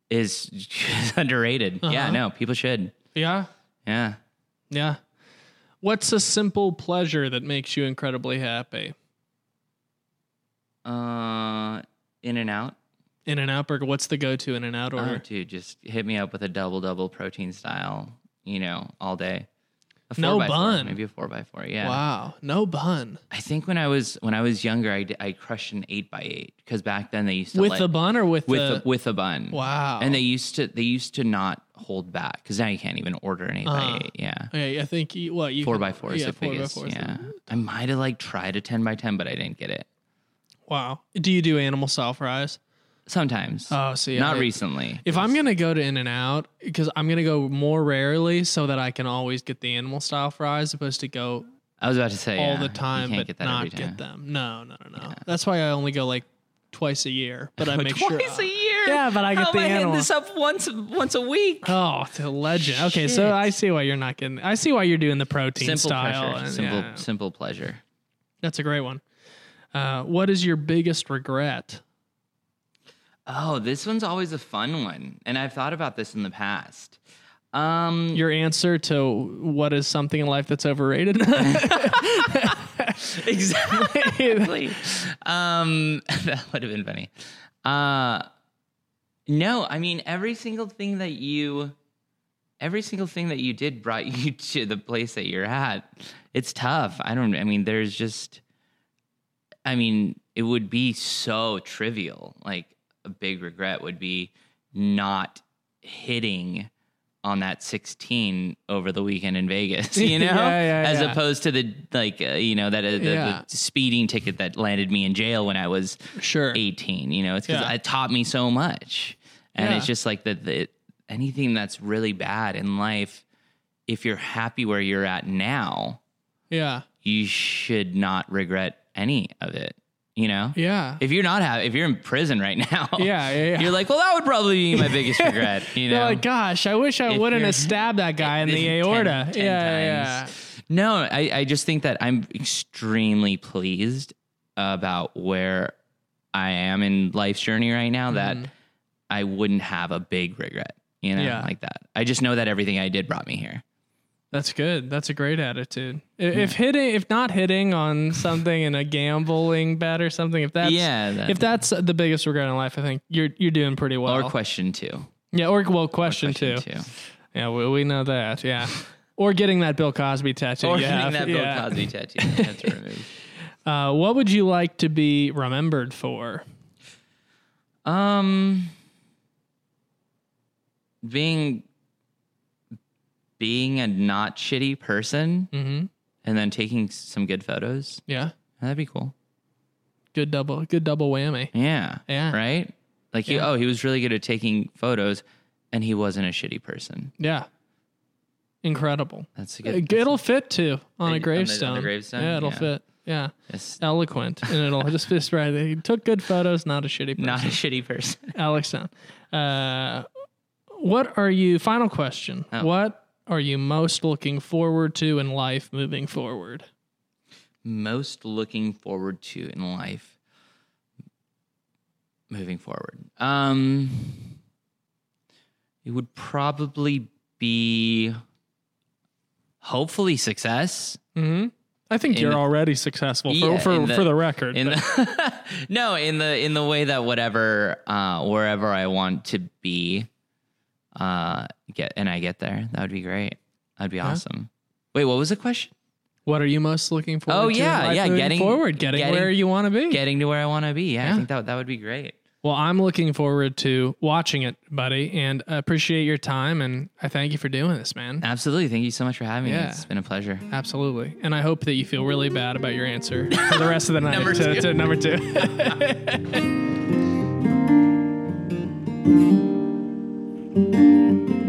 is (laughs) underrated. Yeah, Uh-huh. no, people should. yeah. Yeah. Yeah. What's a simple pleasure that makes you incredibly happy? Uh, in and out. In and out burger. What's the go to in and out Oh, order? dude, just hit me up with a double double protein style. You know, all day. A No by four, bun. maybe a four by four. Yeah. Wow. No bun. I think when I was when I was younger, I, I crushed an eight by eight because back then they used to With let, the bun or with, with the. a, with a bun. wow. And they used to they used to not hold back because now you can't even order an 8 Uh-huh. by eight. Yeah. Okay, I think you, what you Four can- by four is yeah, the four biggest. four is the- yeah. I might have like tried a ten by ten, but I didn't get it. Wow. Do you do animal style fries? Sometimes. Oh, see, not I- recently. If I'm gonna go to In and Out, because I'm gonna go more rarely, so that I can always get the animal style fries, opposed to go I was about to say all yeah, the you time can't but get that not every time. get them. No, no, no, no. That's why I only go like twice a year, but I (laughs) make sure. Twice a year. Yeah, but I get How the am I hitting animal. this up once once a week. Oh, it's a legend. Okay, so Shit. I see why you're not getting. I see why you're doing the protein Simple style. pleasure. and, Simple yeah, simple pleasure. that's a great one. Uh, what is your biggest regret? Oh, this one's always a fun one, and I've thought about this in the past. Um, Your answer to what is something in life that's overrated? (laughs) exactly. um, (laughs) that would have been funny. Uh, no, I mean every single thing that you, every single thing that you did brought (laughs) you to the place that you're at. It's tough. I don't. I mean, there's just. I mean, it would be so trivial. Like a big regret would be not hitting on that 16 over the weekend in Vegas, (laughs) you know, Yeah, yeah, as yeah. opposed to the like, uh, you know, that uh, the, the speeding ticket that landed me in jail when I was sure. 18. You know, it's because it taught me so much, and it's just like that. The, anything that's really bad in life, if you're happy where you're at now, Yeah. you should not regret any of it. You know, Yeah. if you're not happy, if you're in prison right (laughs) now, Yeah, yeah, yeah. you're like, well, that would probably be my biggest (laughs) regret. You know, like, gosh, I wish I If wouldn't have stabbed that guy in (laughs) the aorta. 10 yeah, times. No, I, I just think that I'm extremely pleased about where I am in life's journey right now that mm-hmm. I wouldn't have a big regret, you know, Yeah. like that. I just know that everything I did brought me here. That's good. That's a great attitude. If hitting, if not hitting on something in a gambling bet or something, if that's Yeah, that- if that's the biggest regret in life, I think you're you're doing pretty well. Or question two. yeah, or well, question, Question two. two. Yeah, we, we know that. Yeah, (laughs) or getting that Bill Cosby tattoo. Or getting have. that Bill yeah. Cosby tattoo. (laughs) Uh, what would you like to be remembered for? Um, being being a not shitty person Mm-hmm. and then taking some good photos. Yeah, That'd be cool. good double, good double whammy. Yeah. Yeah. Right? Like he Yeah. oh, he was really good at taking photos and he wasn't a shitty person. Yeah, incredible. That's a good It'll fit too on On a gravestone. on the gravestone? Yeah, it'll Yeah. fit. Yeah, that's eloquent, and it'll (laughs) just fit right. He took good photos, not a shitty person. not a shitty person. Alex Stone. Uh, what are you? Final question. Oh. What are you most looking forward to in life moving forward? Most looking forward to in life moving forward. Um it would probably be hopefully success. Mm-hmm. I think In you're already successful for Yeah, for, the- for the record. in the (laughs) no in the in the way that whatever uh wherever i want to be uh get and i get there that would be great that'd be awesome wait what was the question what are you most looking forward Oh, to? in yeah, life yeah, moving getting- forward, getting, getting- where you want to be. getting to where i want to be yeah, Yeah. i think that that would be great well, I'm looking forward to watching it, buddy, and I appreciate your time, and I thank you for doing this, man. absolutely thank you so much for having me Yeah. it's been a pleasure Absolutely, and I hope that you feel really bad about your answer for the rest of the night Number to, two. to number two. (laughs) Música